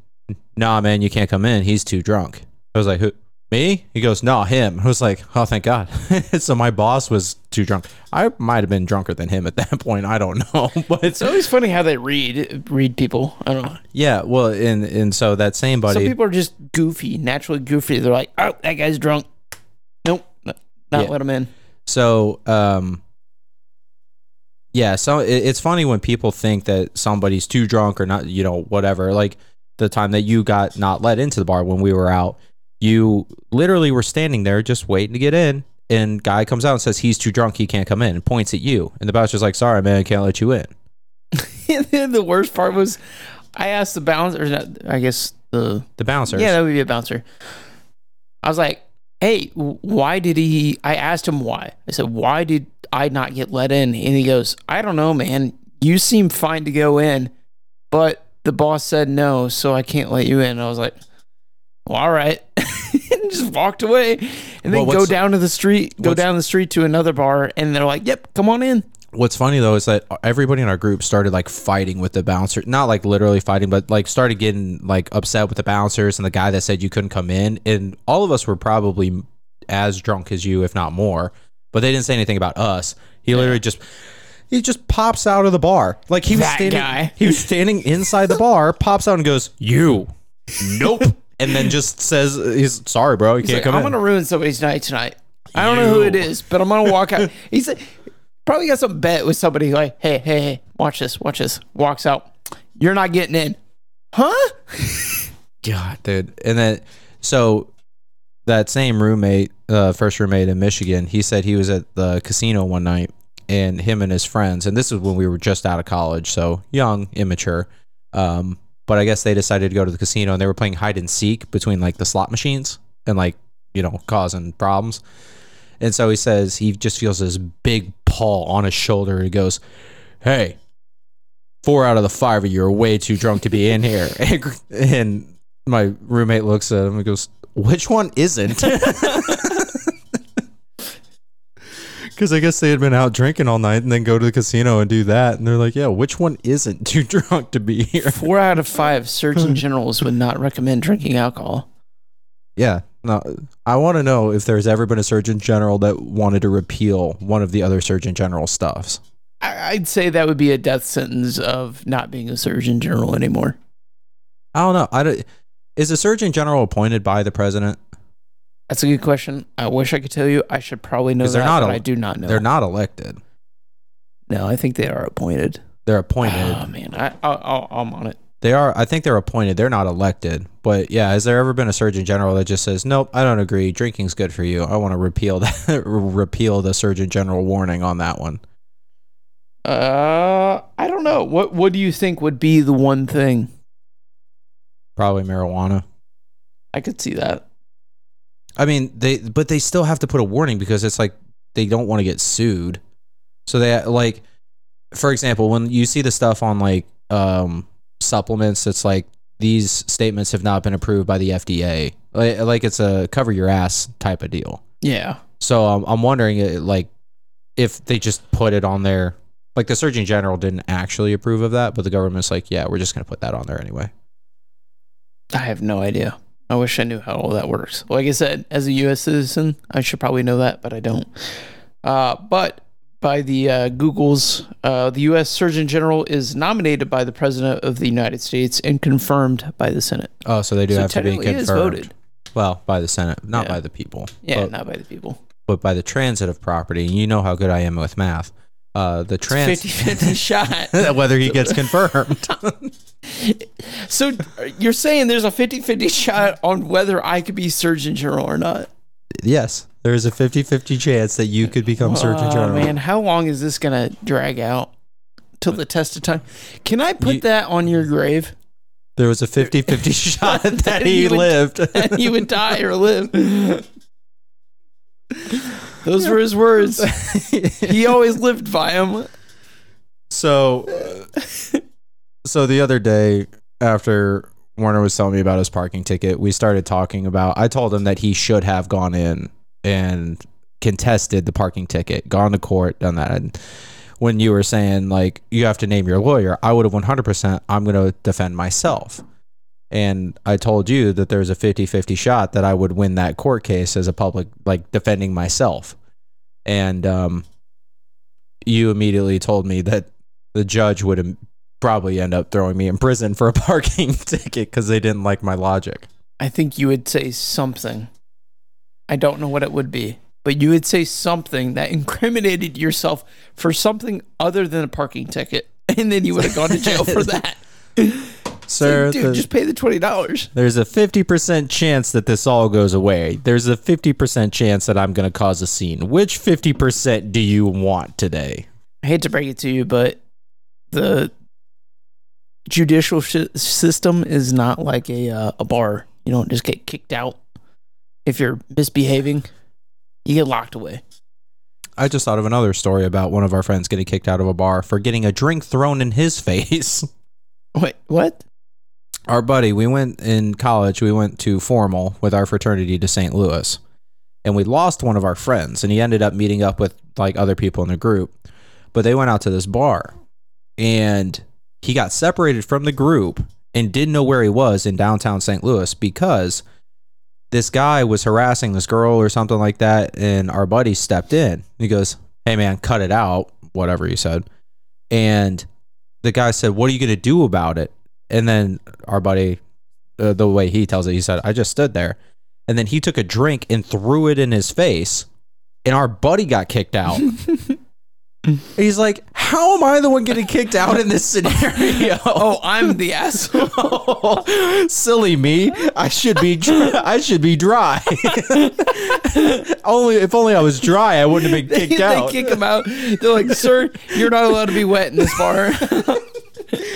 "Nah, man, you can't come in. He's too drunk." I was like, "Who? Me?" He goes, "No, him." I was like, "Oh, thank God." so my boss was too drunk. I might have been drunker than him at that point. I don't know, but it's always funny how they read read people. I don't know. yeah. Well, and and so that same buddy, Some people are just goofy, naturally goofy. They're like, "Oh, that guy's drunk." Nope, not Yeah. let him in. So, um, yeah, so it, it's funny when people think that somebody's too drunk or not, you know, whatever. Like the time that you got not let into the bar when we were out, you literally were standing there just waiting to get in, and guy comes out and says he's too drunk, he can't come in, and points at you, and the bouncer's like, "Sorry, man, I can't let you in." and then the worst part was, I asked the bouncer. Or not, I guess the The bouncer, yeah, that would be a bouncer. I was like, "Hey, why did he?" I asked him why. I said, "Why did I not get let in?" And he goes, "I don't know, man. You seem fine to go in, but the boss said no, so I can't let you in." I was like, well, "All right," and just walked away. And then Well, go down to the street, go down the street to another bar, and they're like, "Yep, come on in." What's funny though is that everybody in our group started like fighting with the bouncer, not like literally fighting, but like started getting like upset with the bouncers and the guy that said you couldn't come in. And all of us were probably as drunk as you, if not more. But they didn't say anything about us. He literally just he just pops out of the bar, like he was That standing. guy. He was standing inside the bar, pops out and goes, "You, nope," and then just says, "He's sorry, bro, you He's can't like, come I'm in." gonna ruin somebody's night tonight. I don't know who You. it is, but I'm gonna walk out. He said probably got some bet with somebody like, hey, hey, hey, watch this, watch this. Walks out. You're not getting in. Huh? God, dude. And then, so that same roommate, uh, first roommate in Michigan, he said he was at the casino one night and him and his friends, and this is when we were just out of college, so young, immature. Um, but I guess they decided to go to the casino and they were playing hide and seek between like the slot machines and like, you know, causing problems. And so he says he just feels this big paw on his shoulder. He goes, Hey, four out of the five of you are way too drunk to be in here. And my roommate looks at him and goes, Which one isn't? Because I guess they had been out drinking all night and then go to the casino and do that. And they're like, yeah, which one isn't too drunk to be here? Four out of five surgeon generals would not recommend drinking alcohol. Yeah. No, I want to know if there's ever been a surgeon general that wanted to repeal one of the other surgeon general stuffs. I'd say that would be a death sentence of not being a surgeon general anymore. I don't know. I don't, is a surgeon general appointed by the president? That's a good question. I wish I could tell you. I should probably know that, they're not but el- I do not know. They're not elected. No, I think they are appointed. They're appointed. Oh man, I, I'll, I'm on it. They are. I think they're appointed. They're not elected. But yeah, has there ever been a surgeon general that just says, "Nope, I don't agree. Drinking's good for you. I want to repeal that. repeal the surgeon general warning on that one." Uh, I don't know. What What do you think would be the one thing? Probably marijuana. I could see that. I mean, they but they still have to put a warning because it's like they don't want to get sued. So they like, for example, when you see the stuff on like um, supplements, it's like these statements have not been approved by the FDA. Like, like it's a cover your ass type of deal. Yeah. So um, I'm wondering, uh, like, if they just put it on there, like the Surgeon General didn't actually approve of that, but the government's like, yeah, we're just gonna put that on there anyway. I have no idea. I wish I knew how all that works. Like I said, as a U.S. citizen, I should probably know that, but I don't. Uh, but by the uh, Google's, uh, the U.S. Surgeon General is nominated by the President of the United States and confirmed by the Senate. Oh, so they do so have to be technically, it is confirmed. voted. Well, by the Senate, not Yeah. by the people. Yeah, but, not by the people. but by the transitive property. And you know how good I am with math. Uh, the trans 50-50 shot. whether he gets confirmed. So you're saying there's a 50-50 shot on whether I could be Surgeon General or not? yes, there is a 50-50 chance that you could become Surgeon General. man, how long is this gonna drag out till the test of time? Can I put You- that on your grave? There was a 50-50 shot that he He would- lived. And you would die or live. Those were his words. He always lived by them. So, so the other day after Warner was telling me about his parking ticket, we started talking about. I told him that he should have gone in and contested the parking ticket, gone to court, done that. And when you were saying like you have to name your lawyer, I would have 100%. I'm going to defend myself. And I told you that there's a 50-50 shot that I would win that court case as a public like defending myself. And um you immediately told me that the judge would im- probably end up throwing me in prison for a parking ticket because they didn't like my logic. I think you would say something. I don't know what it would be, but you would say something that incriminated yourself for something other than a parking ticket, and then you would have gone to jail for that. Sir, Dude, the- just pay the twenty dollars. there's a 50% chance that this all goes away. There's a 50% chance that I'm going to cause a scene. Which 50% do you want today? I hate to break it to you, but the judicial sh- system is not like a uh, a bar. You don't just get kicked out if you're misbehaving. You get locked away. I just thought of another story about one of our friends getting kicked out of a bar for getting a drink thrown in his face. Wait, what? Our buddy, we went in college, we went to formal with our fraternity to St. Louis. And we lost one of our friends and he ended up meeting up with like other people in the group. But they went out to this bar and he got separated from the group and didn't know where he was in downtown St. Louis because this guy was harassing this girl or something like that and our buddy stepped in. He goes, "Hey man, cut it out," whatever he said. And the guy said, "What are you going to do about it?" And then our buddy, uh, the way he tells it, he said, "I just stood there." And then he took a drink and threw it in his face, and our buddy got kicked out. He's like, "How am I the one getting kicked out in this scenario?" Oh, I'm the asshole. silly me! I should be, dry. I should be dry. only if only I was dry, I wouldn't have been kicked they out. They kick him out. They're like, "Sir, you're not allowed to be wet in this bar."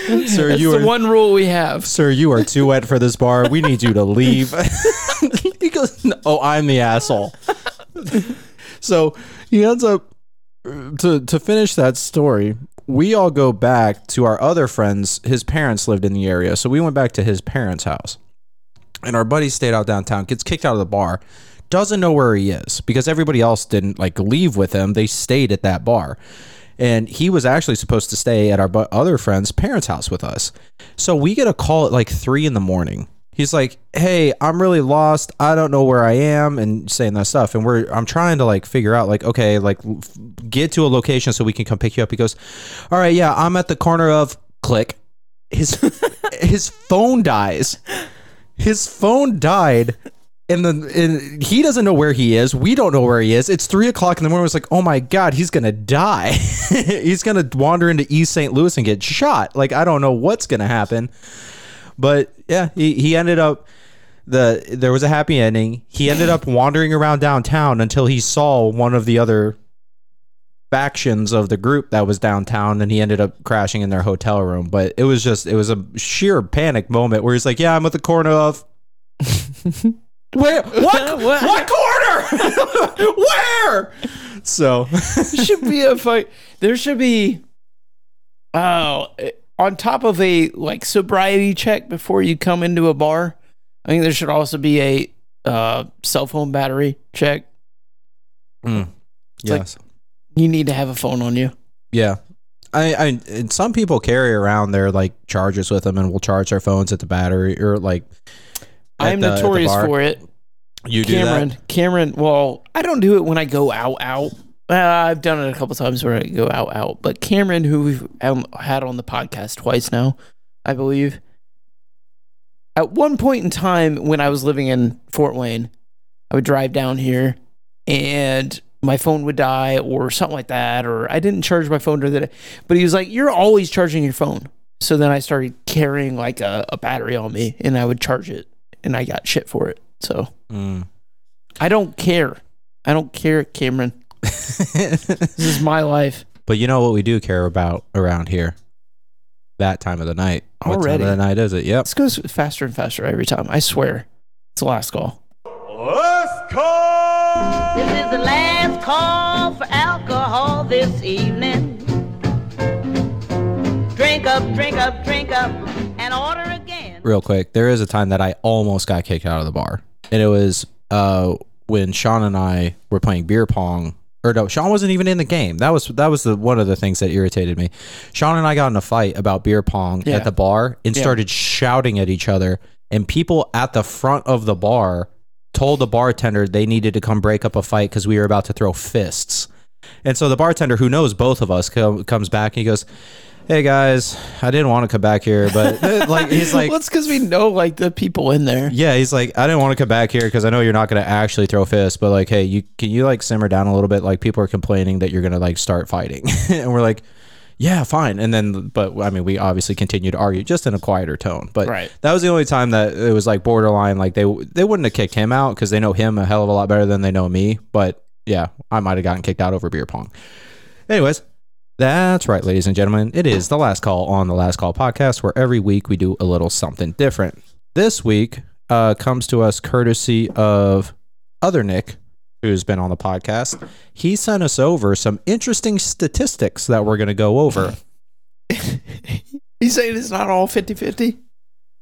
Sir, That's you the are one rule we have. Sir, you are too wet for this bar. We need you to leave. he goes, "No, Oh, I'm the asshole. so he ends up uh, to to finish that story. We all go back to our other friends. His parents lived in the area, so we went back to his parents' house. And our buddy stayed out downtown, gets kicked out of the bar. doesn't know where he is because everybody else didn't like leave with him. They stayed at that bar. And he was actually supposed to stay at our other friend's parents' house with us. So we get a call at like three in the morning. He's like, "Hey, I'm really lost. I don't know where I am," and saying that stuff. And we're I'm trying to like figure out like, okay, like f- get to a location so we can come pick you up. He goes, "All right, yeah, I'm at the corner of click." His his phone dies. His phone died and then and he doesn't know where he is. We don't know where he is. It's three o'clock in the morning. It's like, oh my god, he's gonna die. he's gonna wander into East St. Louis and get shot. Like I don't know what's gonna happen. But yeah, he, he ended up the there was a happy ending. He ended up wandering around downtown until he saw one of the other factions of the group that was downtown and he ended up crashing in their hotel room. But it was just it was a sheer panic moment where he's like, Yeah, I'm at the corner of Where what What? what corner? Where? So should be a fight. There should be, oh, eh, on top of a like sobriety check before you come into a bar. I think there should also be a uh, cell phone battery check. like- yes. You need to have a phone on you. Yeah. I, I and some people carry around their like chargers with them and will charge their phones at the battery or like I'm the- notorious for it. you do Cameron, that. Cameron. Well, I don't do it when I go out, out. Uh, I've done it a couple times where I go out, out. But Cameron, who we've um, had on the podcast twice now, I believe. At one point in time, when I was living in Fort Wayne, I would drive down here, and my phone would die or something like that, or I didn't charge my phone during the day. But he was like, "You're always charging your phone." So then I started carrying like a, a battery on me, and I would charge it, and I got shit for it. So. Mm. I don't care. I don't care, Cameron. This is my life. but you know what we do care about around here? That time of the night. What Already? time of the night is it? Yep. This goes faster and faster every time. I swear. It's the last call. Last call! This is the last call for alcohol this evening. Drink up, drink up, drink up, and order again. Real quick, there is a time that I almost got kicked out of the bar. And it was uh when Sean and I were playing beer pong. Or no, Sean wasn't even in the game. That was that was the one of the things that irritated me. Sean and I got in a fight about beer pong Yeah. at the bar and Yeah. started shouting at each other. And people at the front of the bar told the bartender they needed to come break up a fight because we were about to throw fists. And so the bartender, who knows both of us, co- comes back and he goes, "Hey guys, I didn't want to come back here, but uh, like he's like, well, it's because we know like the people in there. yeah, he's like, I didn't want to come back here because I know you're not going to actually throw fists, but like, hey, you can you like simmer down a little bit? Like people are complaining that you're going to like start fighting, and we're like, yeah, fine. And then, but I mean, we obviously continue to argue just in a quieter tone. But Right. that was the only time that it was like borderline. Like they they wouldn't have kicked him out because they know him a hell of a lot better than they know me. But yeah, I might have gotten kicked out over beer pong. Anyways. That's right, ladies and gentlemen. It is the last call on the last call podcast, where every week we do a little something different. This week uh, comes to us courtesy of other Nick, who's been on the podcast. He sent us over some interesting statistics that we're going to go over. He's saying it's not all 50 50.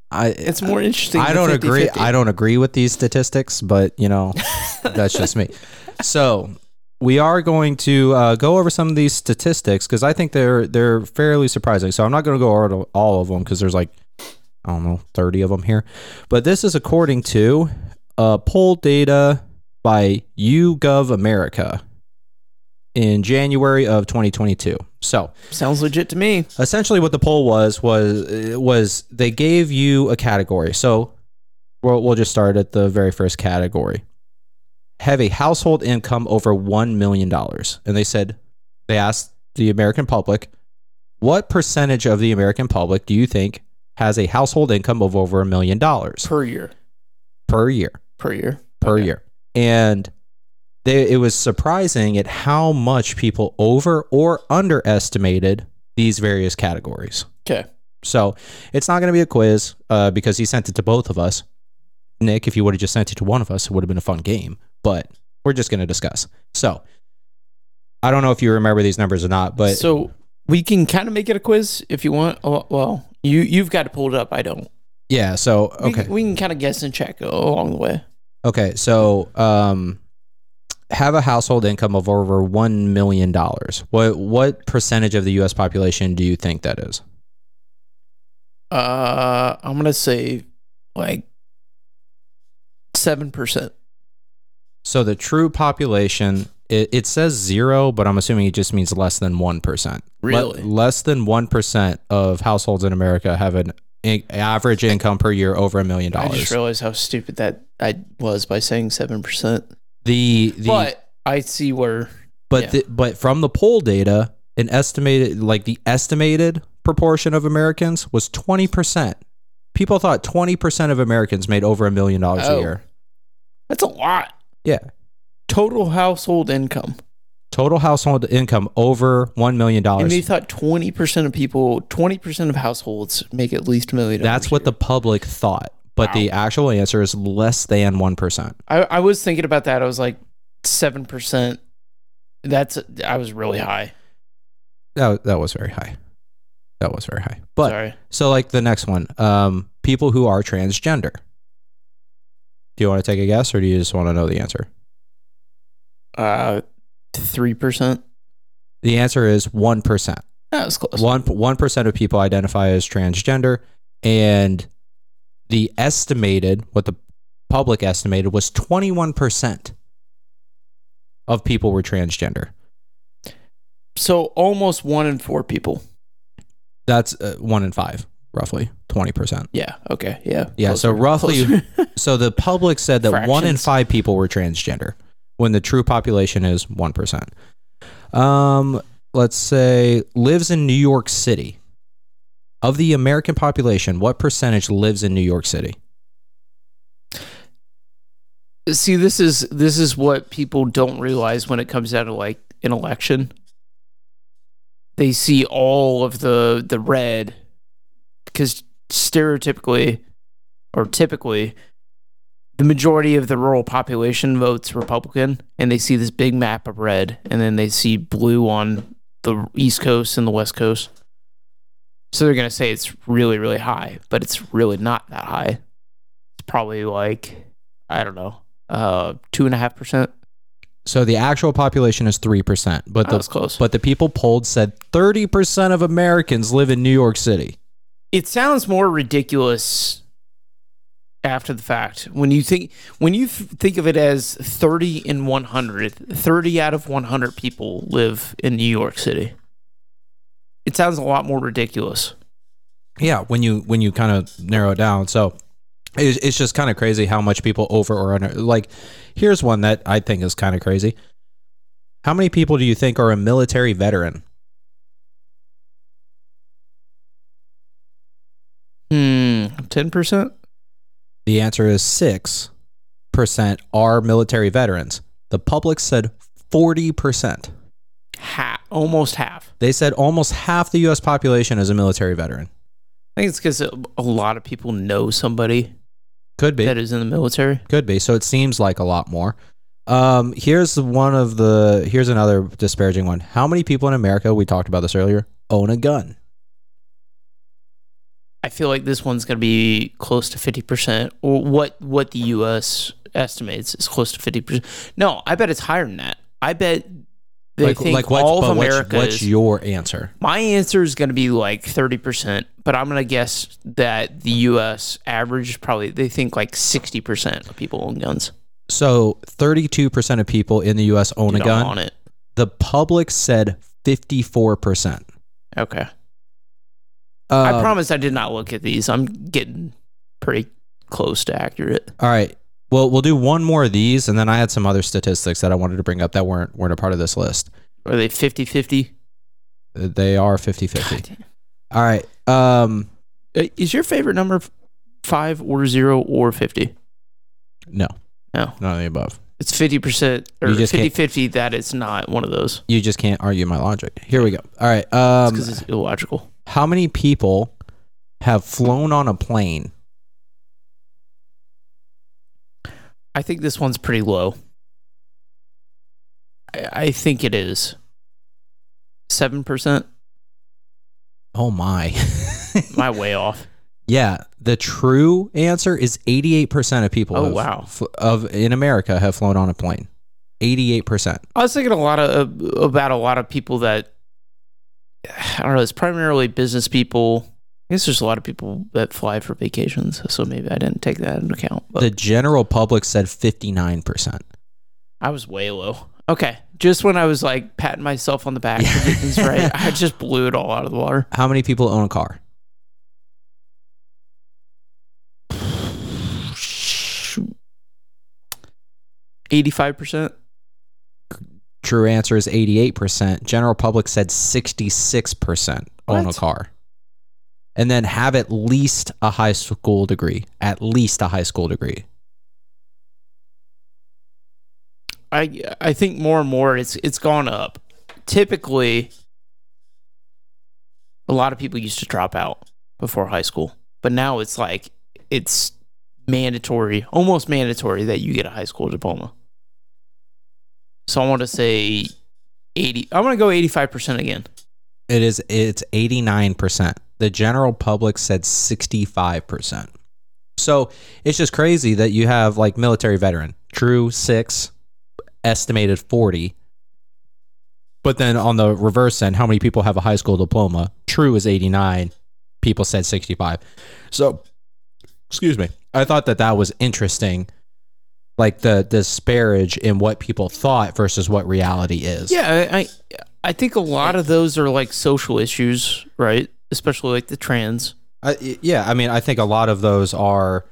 I It's more interesting. I don't 50, agree. 50. I don't agree with these statistics, but you know, that's just me. So we are going to uh, go over some of these statistics because I think they're they're fairly surprising. So I'm not going to go over all of them because there's like I don't know 30 of them here, but this is according to uh, poll data by YouGov America in January of 2022. So Sounds legit to me. essentially what the poll was was was they gave you a category so we'll, we'll just start at the very first category have a household income over $1 million and they said they asked the american public what percentage of the american public do you think has a household income of over a million dollars Per year. per year Per year. per Okay. year. And they, it was surprising at how much people over or underestimated these various categories. Okay. So it's not going to be a quiz uh, because he sent it to both of us. Nick, if you would have just sent it to one of us, it would have been a fun game. But we're just going to discuss. So I don't know if you remember these numbers or not, but so we can kind of make it a quiz if you want. Oh, Well, you, you've got to pull it up. I don't. yeah. So We, okay, we can kind of guess and check along the way. Okay, so um, have a household income of over one million dollars. What what percentage of the U.S. population do you think that is? Uh, I'm gonna say like seven percent. So the true population, it, it says zero, but I'm assuming it just means less than one percent. Really? less than one percent of households in America have an i- average income per year over a million dollars. I just realized how stupid that I was by saying seven percent. The the But I see where But Yeah. the, but from the poll data, an estimated like the estimated proportion of Americans was twenty percent. People thought twenty percent of Americans made over a million dollars a Oh. year. that's a lot. Yeah, Total household income. total household income over one million And dollars. And they thought twenty percent of people, twenty percent of households make at least a million. That's what the public thought, but the actual answer is less than one percent. I, I was thinking about that. I was like seven percent. That's I was really high. That that was very high. That was very high. But Sorry. so like the next one, um, people who are transgender. Do you want to take a guess, or do you just want to know the answer? Uh, three percent. The answer is one percent. That was close. One one percent of people identify as transgender, and the estimated what the public estimated was twenty one percent of people were transgender. So almost one in four people. That's uh, one in five, roughly twenty percent. Yeah. Okay. Yeah. Yeah, so roughly- So the public said that one in five people were transgender, when the true population is one percent. Um, let's say lives in New York City. Of the American population, what percentage lives in New York City? See, this is this is what people don't realize when it comes down to like an election. They see all of the the red because stereotypically or typically the majority of the rural population votes Republican and they see this big map of red and then they see blue on the East Coast and the West Coast. So they're gonna say it's really, really high, but it's really not that high. It's probably like I don't know, uh, two and a half percent. So the actual population is three percent, but That the close. but the people polled said thirty percent of Americans live in New York City. It sounds more ridiculous after the fact when you think when you th- think of it as 30 in 100 30 out of 100 people live in new york city it sounds a lot more ridiculous Yeah, when you when you kind of narrow it down, so it's, it's just kind of crazy how much people over or under. Like, here's one that I think is kind of crazy. How many people do you think are a military veteran? hmm 10% The answer is six percent are military veterans. The public said forty percent. half almost half They said almost half the U.S. population is a military veteran. i think it's because a lot of people know somebody Could be. that is in the military Could be. So it seems like a lot more. Um, here's one of the here's another disparaging one. How many people in America, we talked about this earlier, own a gun? I feel like this one's going to be close to 50%. Or what what the US estimates is close to 50%. No, I bet it's higher than that. I bet they think what- all of America What's, is, your answer? My answer is going to be like 30%, but I'm going to guess that the US average is probably they think like 60% of people own guns. So 32% of people in the US own a gun. on it. The public said 54%. Okay. Um, I promise I did not look at these. I'm getting pretty close to accurate. All right. Well, we'll do one more of these, and then I had some other statistics that I wanted to bring up that weren't weren't a part of this list. Are they 50-50? They are 50 50. All right. Um, Uh, Is your favorite number five or zero or 50? no, No. none of the above. It's 50% or You just 50 can't- 50 that it's not one of those You just can't argue my logic. Here we go. All right. Um, because it's illogical. How many people have flown on a plane? I think this one's pretty low. I, I think it is. 7%? Oh my. my way off? Yeah, the true answer is 88% of people Oh, have- wow. f- of in America have flown on a plane. 88%. I was thinking a lot of about a lot of people that I don't know. It's primarily business people. I guess there's a lot of people that fly for vacations, so maybe I didn't take that into account. But The general public said 59%. I was way low. Okay, just when I was like patting myself on the back for getting right, I just blew it all out of the water. How many people own a car? Eighty-five percent. True answer is 88%. General public said 66% own a car. And then have at least a high school degree. At least a high school degree. I I think more and more it's it's gone up. Typically, a lot of people used to drop out before high school, but now it's like it's mandatory, almost mandatory that you get a high school diploma. So I want to say eighty. I want to go eighty-five percent again. It is it's 89%. The general public said 65%. So it's just crazy that you have like military veteran, true 6, estimated 40. But then on the reverse end, how many people have a high school diploma? True is 89. People said 65. So excuse me. I thought that that was interesting like the disparage in what people thought versus what reality is. Yeah, I I- I think a lot of those are like social issues, right? Especially like the trans. I, yeah, I mean, I think a lot of those are,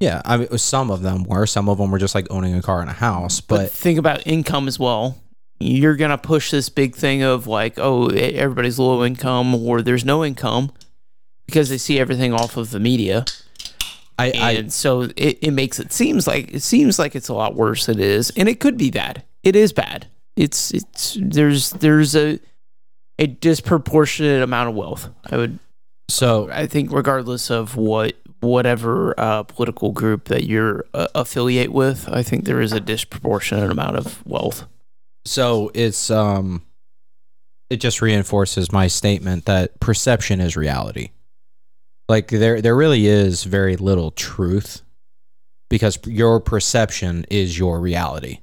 yeah. I mean, some of them were. Some of them were just like owning a car and a house. But, But, think about income as well. You're gonna push this big thing of like, oh, everybody's low income or there's no income because they see everything off of the media, I, and I, so it, it makes it seems like it seems like it's a lot worse than it is, and it could be bad. It is bad. It's it's there's there's a a disproportionate amount of wealth. I would so I think regardless of what whatever uh, political group that you're uh, affiliate with, I think there is a disproportionate amount of wealth. so it's um, it just reinforces my statement that perception is reality. Like there, there really is very little truth because your perception is your reality,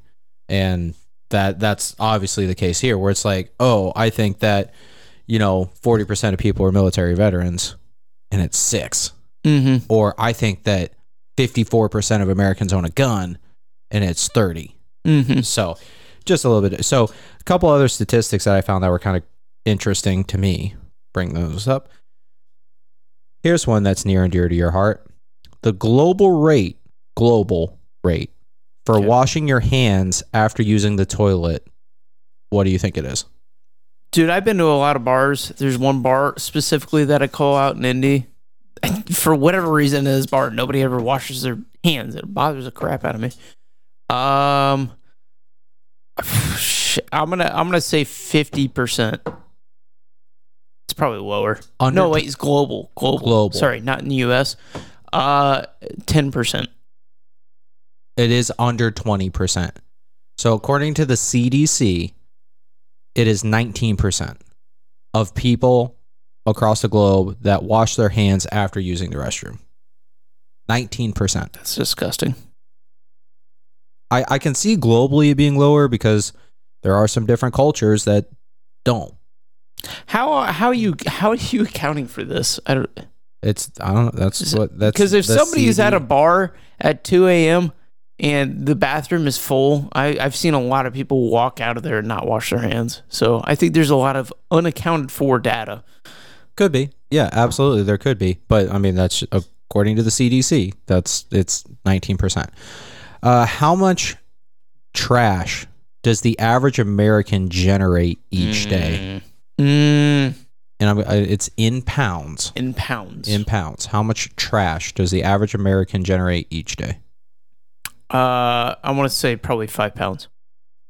and that that's obviously the case here. Where it's like, oh, I think that you know, forty percent of people are military veterans, and it's six. Mm-hmm. or I think that 54% of Americans own a gun and it's 30. Mm-hmm. So just a little bit. So a couple other statistics that I found that were kind of interesting to me. Bring those up. Here's one that's near and dear to your heart. The global rate, global rate for Okay. washing your hands after using the toilet. What do you think it is? Dude, I've been to a lot of bars. There's one bar specifically that I call out in Indy. For whatever reason, in this bar, nobody ever washes their hands. It bothers the crap out of me. Um, I'm gonna I'm gonna say fifty percent. It's probably lower. Under no, wait, it's global. Global. Global. Sorry, not in the U.S. Uh, ten percent. It is under 20%. So, according to the CDC, it is 19% of people across the globe that wash their hands after using the restroom. 19%. That's disgusting. I, I can see globally it being lower because there are some different cultures that don't. How how are you how are you accounting for this? I don't. It's I don't know. That's what that's Because if somebody is at a bar at 2 a.m. and the bathroom is full, I, I've seen a lot of people walk out of there and not wash their hands. So I think there's a lot of unaccounted for data. Could be. Yeah, absolutely. There could be. But I mean, that's according to the CDC. That's it's 19%. Uh, how much trash does the average American generate each day? Mm, And I'm, I- it's in pounds. in pounds. In pounds. How much trash does the average American generate each day? uh, I want to say probably five pounds.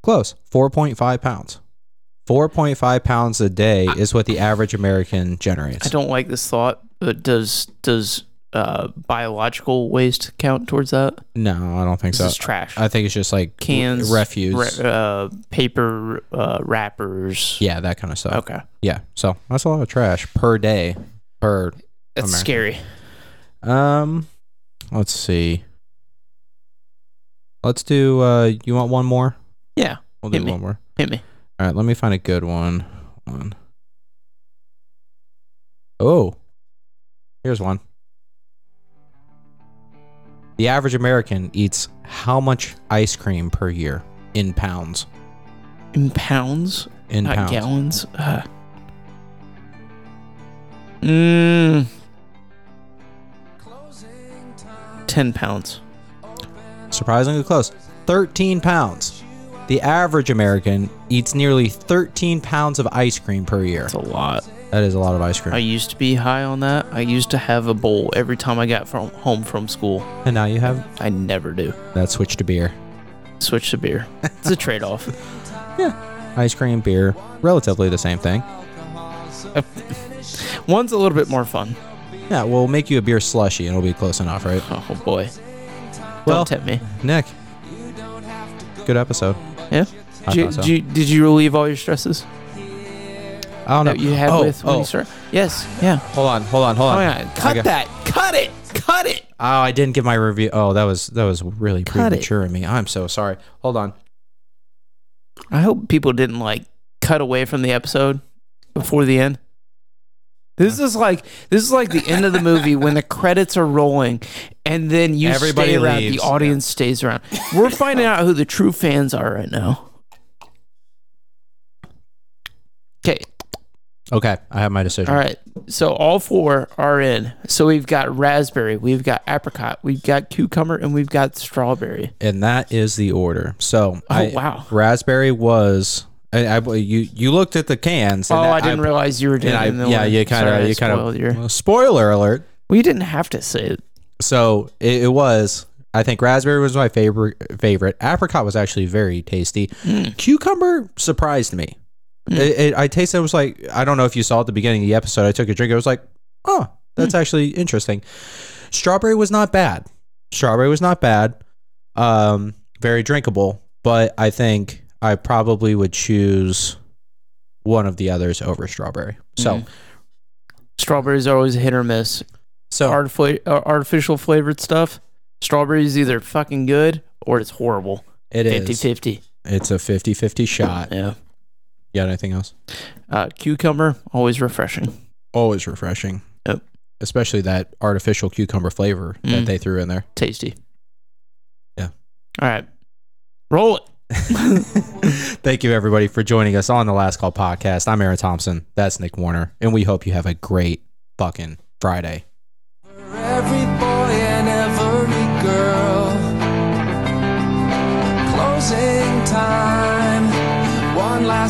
Close. 4.5 pounds. 4.5 pounds a day is what the average American generates. I don't like this thought, but does does uh, biological waste count towards that? no, I don't think so. is trash. I think it's just like Cans, refuse. ra- uh, paper uh, wrappers. yeah, that kind of stuff. Okay. Yeah. So that's a lot of trash per day. Per That's American. scary. Um, let's see. Let's do. Uh, you want one more? Yeah, We'll Hit do me. one more. hit me. All right, let me find a good one. One. Oh, here's one. The average American eats how much ice cream per year in pounds? In pounds, In not pounds. gallons. Uh, mm, ten pounds. Surprisingly close. 13 pounds. The average American eats nearly 13 pounds of ice cream per year. That's a lot. That is a lot of ice cream. I used to be high on that. I used to have a bowl every time I got from home from school. and now you have I never do. that switch to beer. Switch to beer. It's a trade off. Yeah. Ice cream, beer, relatively the same thing. One's a little bit more fun. Yeah, we'll make you a beer slushy and it'll be close enough, right? Oh, oh boy. Well- Don't tempt me. Nick, good episode. Yeah. I Did you, thought so. did, you, did you relieve all your stresses I don't know. that you had oh, with when oh, you started? Yes. Yeah. hold on, hold on, hold Oh on. yeah. Cut got- that. Cut it. Cut it. Oh, I didn't give my review. Oh, that was that was really Cut it. premature of me. I'm so sorry. Hold on. I hope people didn't like cut away from the episode before the end. This is like this is like the end of the movie when the credits are rolling, and then you Everybody stay around. leaves. The audience stays around. We're finding out who the true fans are right now. Okay, Okay, I have my decision. all right. So all four are in. So we've got raspberry, we've got apricot, we've got cucumber, and we've got strawberry. and that is the order. So, Oh, I, wow. raspberry was. I, I you you looked at the cans. Oh, I didn't realize you were doing I, yeah, you kind of you kind spoiled your- of spoiler alert. Well, you didn't have to say it. So it, it was. I think raspberry was my favorite. Favorite apricot was actually very tasty. Mm. Cucumber surprised me. It, it, I tasted. It was like I don't know if you saw at the beginning of the episode. I took a drink. It was like, oh, that's actually interesting. Strawberry was not bad. Strawberry was not bad. Um, very drinkable. But I think I probably would choose one of the others over strawberry. So Mhm. Strawberries are always hit or miss. so Artifi- uh, artificial flavored stuff. Strawberries is either fucking good or it's horrible. it 50 is. 50. It's a 50-50 shot. Yeah. You got anything else? Uh, cucumber, always refreshing. always refreshing. Yep. Especially that artificial cucumber flavor that Mm. they threw in there. Tasty. Yeah. All right. Roll it. Thank you, everybody, for joining us on the Last Call podcast. I'm Aaron Thompson. That's Nick Warner. And we hope you have a great fucking Friday.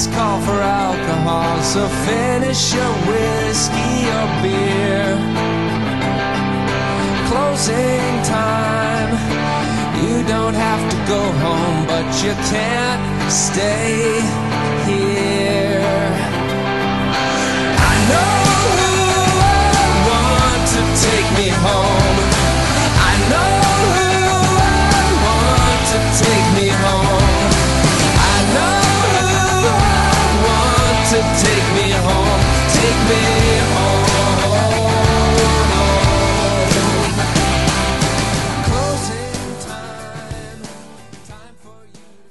last call for alcohol, so finish your whiskey or beer. Closing time. You don't have to go home, but you can't stay here. I know who I want to take me home. I know.